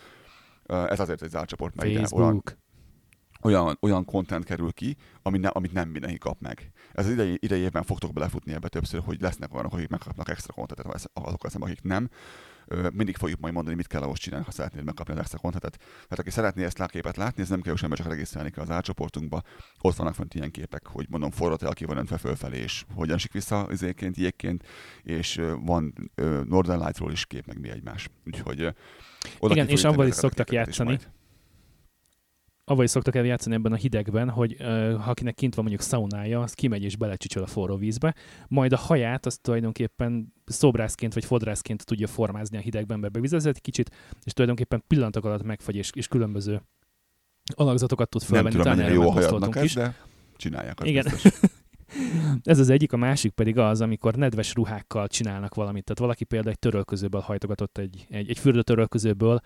Ez azért egy zárt csoport, mert ide olyan, olyan, olyan content kerül ki, ami ne, amit nem mindenki kap meg. Ez az idei, idejében fogtok belefutni ebbe többször, hogy lesznek olyanok, akik megkapnak extra contentet, azok lesznek, akik nem. Mindig fogjuk majd mondani, mit kell ahhoz csinálni, ha szeretnéd megkapni az extra contentet. Tehát aki szeretné ezt a képet látni, ez nem kell semmi, csak regisztrálni kell az átcsoportunkba. Ott vannak fent ilyen képek, hogy mondom, forrott el, ki van öntve fölfelé, és hogyan esik vissza izéként, jégként, és van Northern Lightról is kép, meg mi egymás. Úgyhogy oda Igen, és abban is szoktak játszani. Is avval is szoktak el játszani ebben a hidegben, hogy uh, ha akinek kint van mondjuk szaunája, az kimegy és belecsicsol a forró vízbe, majd a haját azt tulajdonképpen szobrászként vagy fodrászként tudja formázni a hidegben, mert bevizezett kicsit, és tulajdonképpen pillanatok alatt megfagy, és, és különböző alakzatokat tud felvenni. Nem tudom, jó hajadnak ez, is. de csinálják Igen. <laughs> Ez az egyik, a másik pedig az, amikor nedves ruhákkal csinálnak valamit. Tehát valaki például egy törölközőből hajtogatott egy, egy, egy fürdőtörölközőből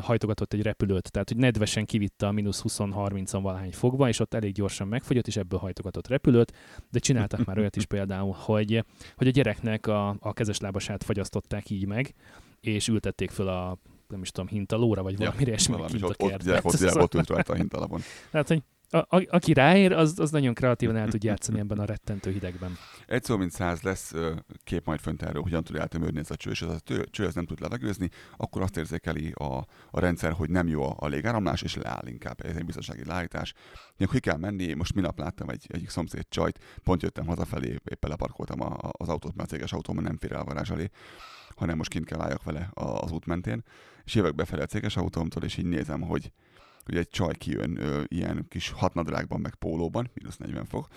hajtogatott egy repülőt, tehát hogy nedvesen kivitte a mínusz 20-30-an valahány fokba, és ott elég gyorsan megfogyott, és ebből hajtogatott repülőt, de csináltak már olyat is <laughs> például, hogy, hogy a gyereknek a, a kezeslábasát fagyasztották így meg, és ültették föl a nem is tudom, hintalóra, vagy valamire, és valami, kint a kertben. Ott, ott, ott, ott ült rajta a hintalapon. Tehát, hogy a, a, aki ráér, az, az nagyon kreatívan el tud játszani ebben a rettentő hidegben. Egy szó, mint száz lesz kép majd fönt erről, hogyan tud eltömörni ez a cső, és ez a cső ez nem tud levegőzni, akkor azt érzékeli a, a rendszer, hogy nem jó a légáramlás, és leáll inkább. Ez egy biztonsági leállítás. Még ki kell menni, most minap láttam egy, egy szomszéd csajt, pont jöttem hazafelé, éppen leparkoltam a, az autót, mert a céges autóm nem fér el a garázs elé, hanem most kint kell álljak vele az út mentén, és jövök befelé a céges autómtól, és így nézem, hogy hogy egy csaj kijön ö, ilyen kis hatnadrágban, meg pólóban, mínusz 40 fok,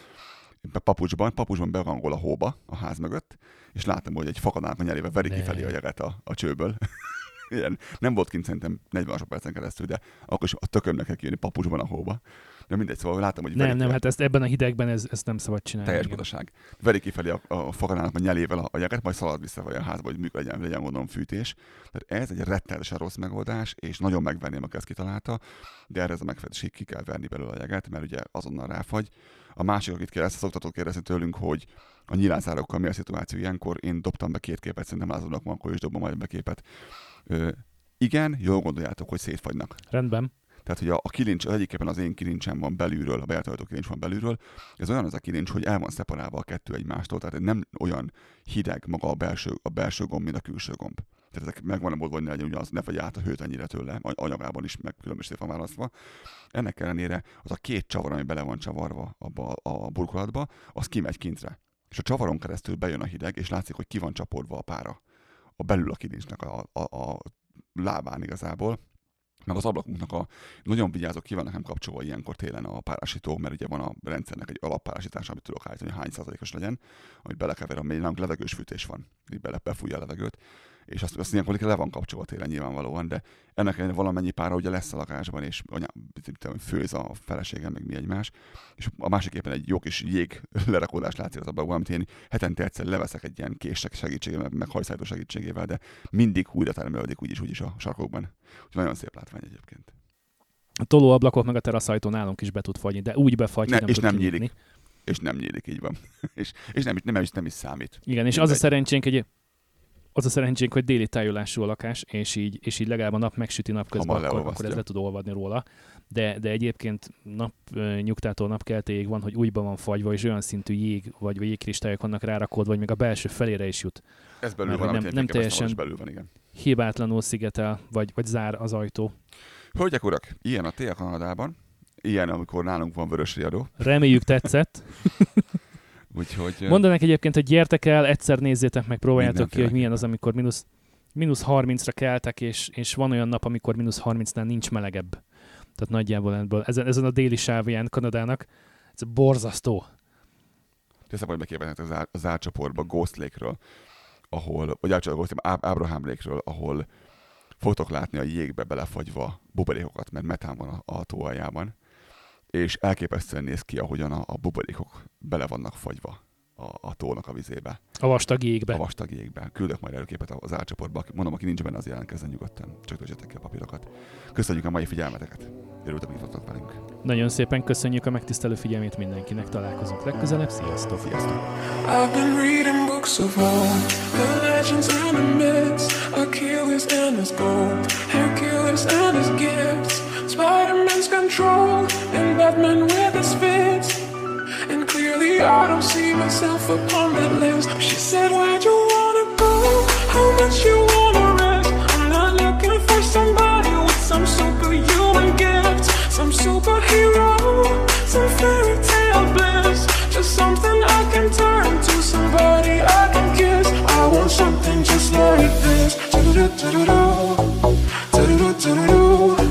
papucsban, papucsban berangol a hóba a ház mögött, és láttam, hogy egy fakadálnak a nyerébe veri kifelé a jeget a, a csőből. <laughs> Ilyen, nem volt kint szerintem 40 percen keresztül, de akkor is a tökömnek kell kijönni papucsban a hóba. De mindegy, szóval láttam, hogy... Nem, nem, hát ezt ebben a hidegben ez, ezt nem szabad csinálni. Teljes butaság. Veri kifelé a, a fakanának a nyelével a, a jeget, majd szalad vissza a házba, hogy működj, legyen, legyen gondolom fűtés. Tehát ez egy rettenetesen rossz megoldás, és nagyon megverném, aki ezt kitalálta, de erre ez a megfedés ki kell verni belőle a jeget, mert ugye azonnal ráfagy. A másik, akit kérdezte, szoktatok kérdezni tőlünk, hogy a nyilánszárokkal mi a szituáció ilyenkor. Én dobtam be két képet, szerintem lázadnak akkor is dobom majd be képet. Ö, igen, jól gondoljátok, hogy szétfagynak. Rendben. Tehát, hogy a, a kilincs, az egyikében az én kilincsem van belülről, a bejártajtó kilincs van belülről, ez olyan az a kilincs, hogy el van szeparálva a kettő egymástól, tehát nem olyan hideg maga a belső, a belső gomb, mint a külső gomb. Tehát ezek megvan a mód, hogy ne legyen ugyanaz, ne fagy át a hőt ennyire tőle, anyagában is meg különböző van választva. Ennek ellenére az a két csavar, ami bele van csavarva abba a burkolatba, az kimegy kintre. És a csavaron keresztül bejön a hideg, és látszik, hogy ki van csapódva a pára. A belül a kilincsnek a, a, a lábán igazából. Meg az ablakunknak a nagyon vigyázok, ki van nekem kapcsolva ilyenkor télen a párásító, mert ugye van a rendszernek egy alappárásítás, amit tudok állítani, hogy hány százalékos legyen, amit belekever, ami nálunk levegős fűtés van, így bele befújja a levegőt, és azt, azt ilyenkor le van kapcsolva télen nyilvánvalóan, de ennek ellenére valamennyi pára ugye lesz a lakásban, és anya, főz a feleségem, meg mi egymás, és a másik éppen egy jó kis jég <laughs> lerakódás látszik az abban, amit én hetente egyszer leveszek egy ilyen kések segítségével, meg hajszájtó segítségével, de mindig újra termelődik úgyis, úgyis a sarkokban. Úgyhogy nagyon szép látvány egyébként. A tolóablakok meg a teraszajtó nálunk is be tud fagyni, de úgy befagy, ne, nem és nem kinyitni. nyílik. És nem nyílik, így van. <laughs> és, és nem, nem, nem, is, nem is számít. Igen, és az a szerencsénk, hogy az a szerencsénk, hogy déli tájolású a lakás, és így, és így legalább a nap megsüti napközben, akkor, leolvasztja. akkor ez le tud olvadni róla. De, de egyébként nap nyugtától napkeltéig van, hogy újban van fagyva, és olyan szintű jég vagy, vagy jégkristályok vannak rárakódva, hogy még a belső felére is jut. Ez belül Mert van, nem- nem teljesen- belül van, igen. Hibátlanul szigetel, vagy, vagy zár az ajtó. Hölgyek, urak, ilyen a tél Kanadában, ilyen, amikor nálunk van vörös riadó, Reméljük tetszett. <laughs> úgyhogy... Mondanak egyébként, hogy gyertek el, egyszer nézzétek meg, próbáljátok ki, hogy milyen az, amikor mínusz, mínusz 30-ra keltek, és, és van olyan nap, amikor mínusz 30-nál nincs melegebb. Tehát nagyjából ebből, ezen, ezen a déli sávján Kanadának, ez borzasztó. Teszem, hogy megkérdezik az, ár, az árcsoportba Ghost Lake-ről, ahol, vagy árcsoportba Ghost Lake, Ab- Abraham Lake-ről, ahol fogtok látni a jégbe belefagyva buborékokat, mert metán van a, a tó aljában, és elképesztően néz ki, ahogyan a, a buborékok bele vannak fagyva a, a tónak a vizébe, A vastag jégbe. a vastag jégbe. Küldök majd előképet az árcsoportba, aki- mondom, aki nincs benne, az jelentkezzen nyugodtan, csak töltsetek ki a papírokat. Köszönjük a mai figyelmeteket, örültem, hogy itt velünk. Nagyon szépen köszönjük a megtisztelő figyelmét mindenkinek, találkozunk legközelebb, sziasztok! Sziasztok! I've been reading books of old, the legends and the myths, Achilles and his gold, Hercules and his gifts, control, and Batman with his fits. And clearly I don't see myself upon that list. She said, Where'd you wanna go? How much you wanna rest? I'm not looking for somebody with some superhuman gifts, some superhero, some fairy tale bliss. Just something I can turn to, somebody I can kiss. I want something just like this. Do-do-do-do-do. Do-do-do-do-do. Do-do-do-do-do.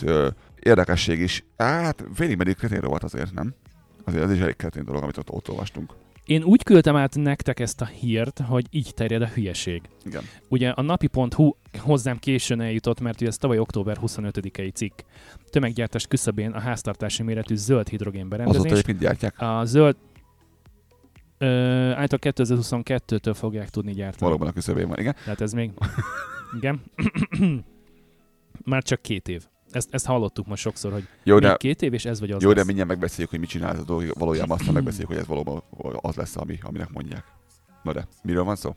került ö, érdekesség is, hát félig meddig kretén rovat azért, nem? Azért ez is elég kretén dolog, amit ott, ott olvastunk. Én úgy küldtem át nektek ezt a hírt, hogy így terjed a hülyeség. Igen. Ugye a napi.hu hozzám későn eljutott, mert ugye ez tavaly október 25-i cikk. Tömeggyártás küszöbén a háztartási méretű zöld hidrogén Azóta berendezés. egyébként gyártják. A zöld Ö, által 2022-től fogják tudni gyártani. Valóban a küszöbén van, igen. Tehát ez még... <laughs> Igen. <coughs> Már csak két év. Ezt, ezt hallottuk most sokszor, hogy Jó, de, két év, és ez vagy az jó, de lesz. mindjárt megbeszéljük, hogy mit csinál ez a dolog. Valójában aztán <clears throat> megbeszéljük, hogy ez valóban az lesz, ami, aminek mondják. Na de, miről van szó?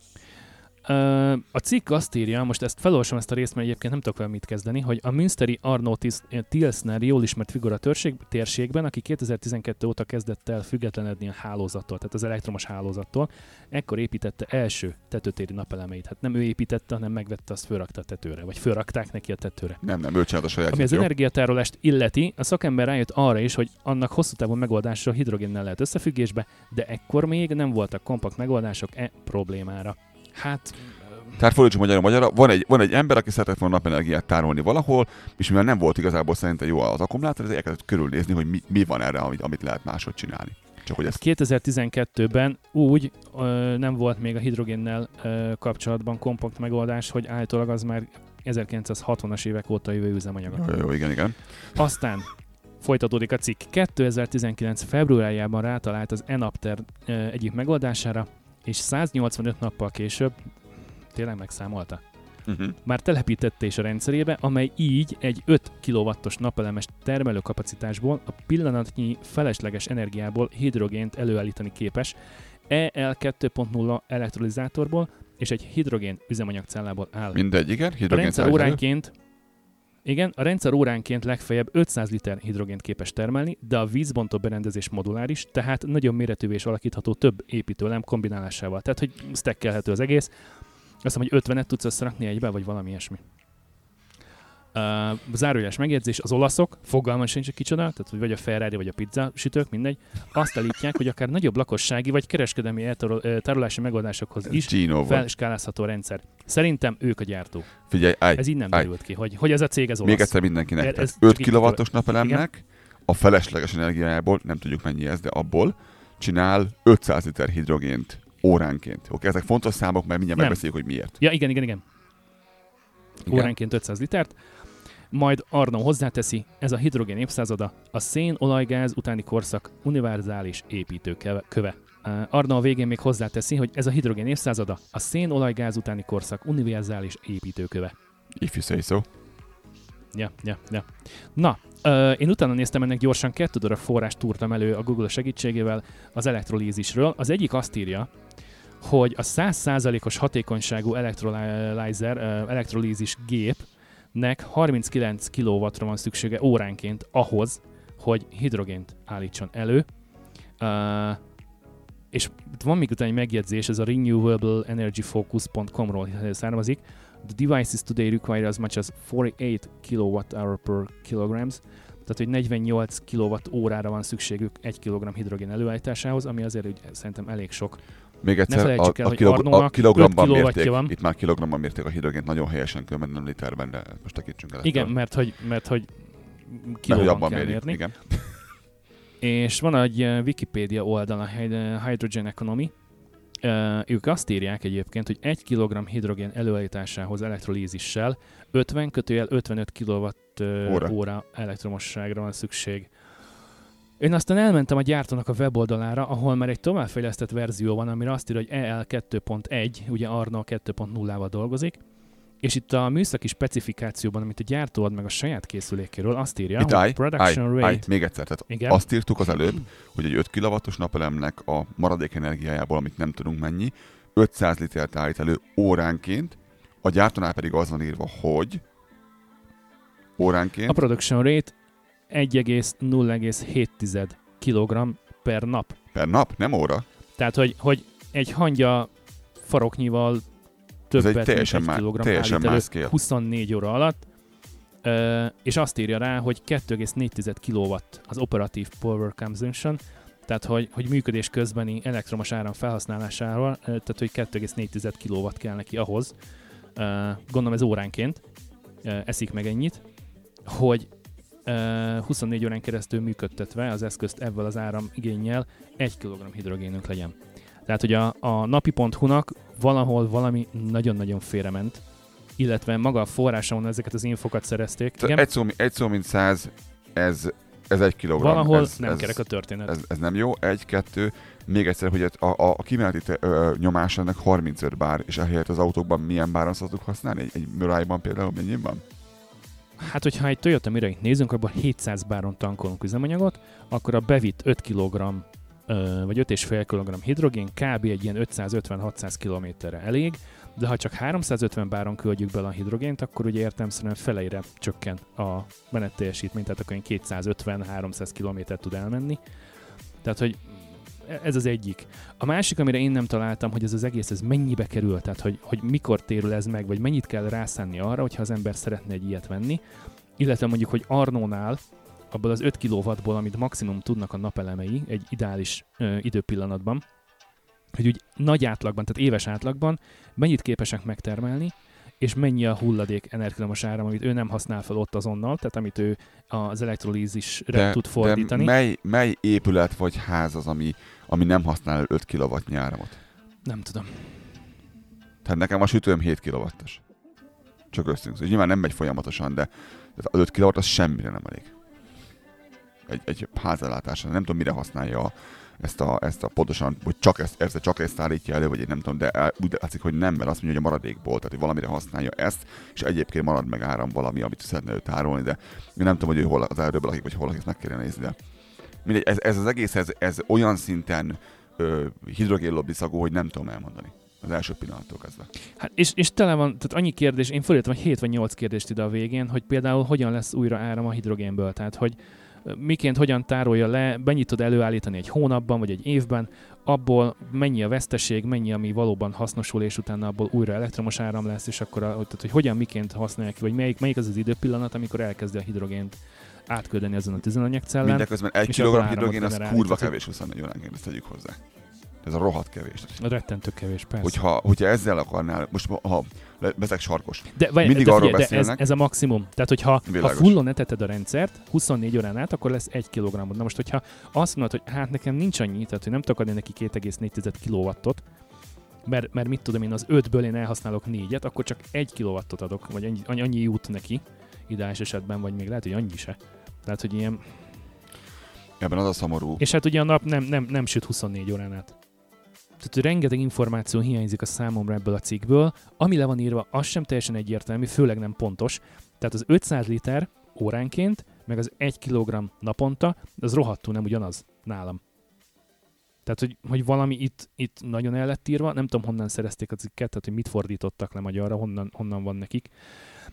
A cikk azt írja, most ezt felolvasom ezt a részt, mert egyébként nem tudok vele mit kezdeni, hogy a Münsteri Arno Tilsner jól ismert figura törség, térségben, aki 2012 óta kezdett el függetlenedni a hálózattól, tehát az elektromos hálózattól, ekkor építette első tetőtéri napelemeit. Hát nem ő építette, hanem megvette, azt fölrakta a tetőre, vagy fölrakták neki a tetőre. Nem, nem, ő csinált a saját Ami az jó? energiatárolást illeti, a szakember rájött arra is, hogy annak hosszú távú megoldásra hidrogénnel lehet összefüggésbe, de ekkor még nem voltak kompakt megoldások e problémára. Hát, Tehát fordítsuk magyarul magyarra, van egy, van egy ember, aki szeretett volna napenergiát tárolni valahol, és mivel nem volt igazából szerinte jó az akkumulátor, ezért elkezdett körülnézni, hogy mi, mi van erre, amit, amit lehet máshogy csinálni. Csak hogy ez 2012-ben úgy ö, nem volt még a hidrogénnel ö, kapcsolatban kompakt megoldás, hogy állítólag az már 1960-as évek óta jövő üzemanyag. jó, jó, igen, igen. Aztán folytatódik a cikk. 2019. februárjában rátalált az Enapter ö, egyik megoldására, és 185 nappal később tényleg megszámolta. Uh-huh. Már telepítette is a rendszerébe, amely így egy 5 kW-os napelemes termelőkapacitásból a pillanatnyi felesleges energiából hidrogént előállítani képes, EL 2.0 elektrolizátorból és egy hidrogén üzemanyagcellából áll. Mindegy, igen, A hidrogén rendszer tárgyaló. óránként igen, a rendszer óránként legfeljebb 500 liter hidrogént képes termelni, de a vízbontó berendezés moduláris, tehát nagyon méretűvé és alakítható több építőlem kombinálásával. Tehát, hogy stackelhető az egész. Azt hiszem, hogy 50-et tudsz összerakni egybe, vagy valami ilyesmi. Uh, zárójeles megjegyzés, az olaszok, fogalmam sincs, hogy kicsoda, tehát vagy a Ferrari, vagy a pizza sütők, mindegy, azt állítják, hogy akár nagyobb lakossági vagy kereskedelmi eltarol- tárolási megoldásokhoz is Gino felskálázható a rendszer. Szerintem ők a gyártók. Figyelj, állj, Ez így nem állj. derült ki, hogy, hogy ez a cég ez olasz. Még egyszer mindenkinek. Ez- ez 5 csak így kW-os napelemnek a felesleges energiájából, nem tudjuk mennyi ez, de abból csinál 500 liter hidrogént óránként. Oké, ezek fontos számok, mert mindjárt Nem. megbeszéljük, hogy miért. Ja, igen, igen, igen. Igen. Óránként 500 litert. Majd Arno hozzáteszi, ez a hidrogén évszázada, a szén, olajgáz utáni korszak univerzális építőköve. Arno a végén még hozzáteszi, hogy ez a hidrogén évszázada, a szén, olajgáz utáni korszak univerzális építőköve. If you say so. Ja, ja, ja. Na, én utána néztem ennek gyorsan, kettő darab forrást túrtam elő a Google segítségével az elektrolízisről. Az egyik azt írja, hogy a 100%-os hatékonyságú electrolyzer, uh, elektrolízis gépnek 39 kW-ra van szüksége óránként ahhoz, hogy hidrogént állítson elő. Uh, és van még utána egy megjegyzés, ez a renewableenergyfocus.com-ról származik. The devices today require as much as 48 kWh per kilograms, tehát hogy 48 kWh órára van szükségük 1 kg hidrogén előállításához, ami azért úgy szerintem elég sok. Még egyszer, felejtsük a, el, a, kilog, a kilogramban 5 mérték, van. itt már kilogramban mérték a hidrogént, nagyon helyesen különben nem literben, de most tekintsünk el. Igen, mert hogy, mert hogy kilóban kell mérjük. mérni. Igen. És van egy eh, Wikipédia oldal, a Hyd- Hydrogen Economy. Uh, ők azt írják egyébként, hogy 1 kg hidrogén előállításához elektrolízissel 50 kötőjel 55 kW uh, Óra. óra. óra elektromosságra van szükség. Én aztán elmentem a gyártónak a weboldalára, ahol már egy továbbfejlesztett verzió van, amire azt írja, hogy EL 2.1, ugye Arno 2.0-val dolgozik, és itt a műszaki specifikációban, amit a gyártó ad meg a saját készülékéről, azt írja, Itt hogy állj, production állj, rate... állj, még egyszer. Tehát Igen. azt írtuk az előbb, hogy egy 5 kW-os napelemnek a maradék energiájából, amit nem tudunk mennyi, 500 litert állít elő óránként, a gyártónál pedig az van írva, hogy óránként A production rate 1,0,7 kg per nap. per nap, nem óra. Tehát, hogy, hogy egy hangya faroknyival többet, egy teljesen mint egy kilogramm teljesen más scale. 24 óra alatt, és azt írja rá, hogy 2,4 kW az operatív power consumption, tehát hogy, hogy működés közbeni elektromos áram felhasználásáról, ö, tehát hogy 2,4 kW kell neki ahhoz, gondolom ez óránként, eszik meg ennyit, hogy 24 órán keresztül működtetve az eszközt ebből az áram igényel 1 kg hidrogénünk legyen. Tehát, hogy a, a napi.hu-nak valahol valami nagyon-nagyon félrement, illetve maga a forráson ezeket az infokat szerezték. Tehát egy, szó, egy szó, mint száz, ez, ez egy kilogramm. Valahol ez, nem ez, kerek a történet. Ez, ez, nem jó. Egy, kettő, még egyszer, hogy a, a, a kimeneti te- ö, nyomás ennek 35 bár, és ehelyett az autókban milyen báron szoktuk használni? Egy, egy Mirai-ban például mennyi van? Hát, hogyha egy Toyota mirai nézünk, abban 700 báron tankolunk üzemanyagot, akkor a bevitt 5 kg vagy 5,5 kg hidrogén kb. egy ilyen 550-600 km-re elég, de ha csak 350 báron küldjük bele a hidrogént, akkor ugye értelmszerűen feleire csökken a menetteljesítmény, tehát akkor ilyen 250-300 km tud elmenni. Tehát, hogy ez az egyik. A másik, amire én nem találtam, hogy ez az egész, ez mennyibe kerül, tehát hogy, hogy mikor térül ez meg, vagy mennyit kell rászánni arra, hogyha az ember szeretne egy ilyet venni, illetve mondjuk, hogy Arnónál abból az 5 kW-ból, amit maximum tudnak a napelemei egy ideális ö, időpillanatban, hogy úgy nagy átlagban, tehát éves átlagban mennyit képesek megtermelni, és mennyi a hulladék energiamos áram, amit ő nem használ fel ott azonnal, tehát amit ő az elektrolízisre tud fordítani. De mely, mely épület vagy ház az, ami, ami nem használ 5 kW áramot? Nem tudom. Tehát nekem a sütőm 7 kw Csak összünk. Szóval nyilván nem megy folyamatosan, de az 5 kW az semmire nem elég. Egy, egy házellátásra. Nem tudom, mire használja a, ezt a, ezt a pontosan, hogy csak ezt, ezt, csak ezt állítja elő, vagy én nem tudom, de el- úgy látszik, hogy nem, mert azt mondja, hogy a maradékból, tehát hogy valamire használja ezt, és egyébként marad meg áram valami, amit szeretne ő tárolni, de én nem tudom, hogy ő hol az erdőben lakik, vagy hol lakik, meg kéne nézni, de mindegy, ez, ez az egész, ez, ez olyan szinten ö, hogy nem tudom elmondani az első pillanattól kezdve. Hát és, és tele van, tehát annyi kérdés, én fölírtam, hogy 7 vagy 8 kérdést ide a végén, hogy például hogyan lesz újra áram a hidrogénből, tehát hogy miként, hogyan tárolja le, mennyit tud előállítani egy hónapban vagy egy évben, abból mennyi a veszteség, mennyi, ami valóban hasznosul, és utána abból újra elektromos áram lesz, és akkor a, tehát, hogy hogyan, miként használják ki, vagy melyik, melyik az az időpillanat, amikor elkezdi a hidrogént átküldeni azon a tüzelőanyagcellen. Mindeközben egy kilogramm hidrogén az kurva kevés 24 óránként, ezt tegyük hozzá. Ez a rohadt kevés. A rettentő kevés, persze. Hogyha, hogyha ezzel akarnál, most ha bezeg sarkos, De, vagy, Mindig de, arról figyelj, de ez, beszélnek. ez a maximum. Tehát, hogyha ha Világos. fullon eteted a rendszert 24 órán át, akkor lesz 1 kg. Na most, hogyha azt mondod, hogy hát nekem nincs annyi, tehát hogy nem tudok adni neki 2,4 kW, mert, mert mit tudom én, az 5-ből én elhasználok 4-et, akkor csak 1 kw adok, vagy annyi, annyi jut neki, ideális esetben, vagy még lehet, hogy annyi se. Tehát, hogy ilyen... ebben az a szomorú, És hát ugye a nap nem, nem, nem süt 24 órán át. Tehát hogy rengeteg információ hiányzik a számomra ebből a cikkből, ami le van írva, az sem teljesen egyértelmű, főleg nem pontos. Tehát az 500 liter óránként, meg az 1 kg naponta, az rohadtul nem ugyanaz nálam. Tehát, hogy, hogy valami itt, itt nagyon el lett írva, nem tudom honnan szerezték a cikket, tehát hogy mit fordítottak le magyarra, honnan, honnan van nekik,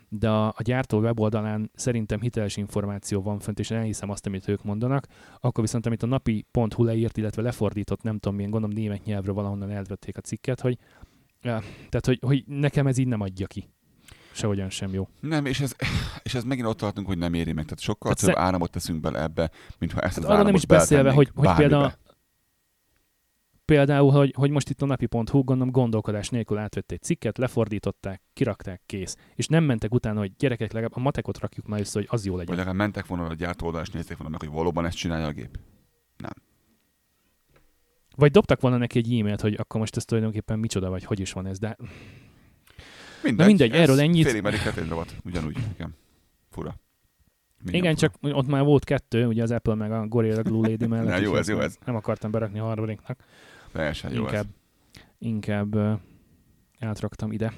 de a, a gyártó weboldalán szerintem hiteles információ van fönt, és elhiszem azt, amit ők mondanak, akkor viszont amit a napi.hu leírt, illetve lefordított, nem tudom milyen, gondolom német nyelvre valahonnan elvették a cikket, hogy, tehát, hogy, hogy nekem ez így nem adja ki. Sehogyan sem jó. Nem, és ez, és ez megint ott tartunk, hogy nem éri meg. Tehát sokkal Tehát több áramot teszünk bele ebbe, mintha ezt az Hát arra nem áramot is beszélve, hogy, hogy például, például hogy, hogy most itt a napi.hu gondolom gondolkodás nélkül átvett egy cikket, lefordították, kirakták, kész. És nem mentek utána, hogy gyerekek, legalább a matekot rakjuk már össze, hogy az jó Vagy legyen. legalább mentek volna a gyártó oldalra, és nézték volna meg, hogy valóban ezt csinálja a gép. Vagy dobtak volna neki egy e-mailt, hogy akkor most ez tulajdonképpen micsoda, vagy hogy is van ez, de Mindegy, mindegy, ez erről ennyit. Félig meddig ketényrovat, ugyanúgy, igen. Fura. Minden Igen, fura. csak ott már volt kettő, ugye az Apple meg a Gorilla Glue Lady <laughs> mellett. Na, jó ez, jó ez. Nem akartam berakni a harmadiknak. Teljesen jó inkább, ez. inkább átraktam ide.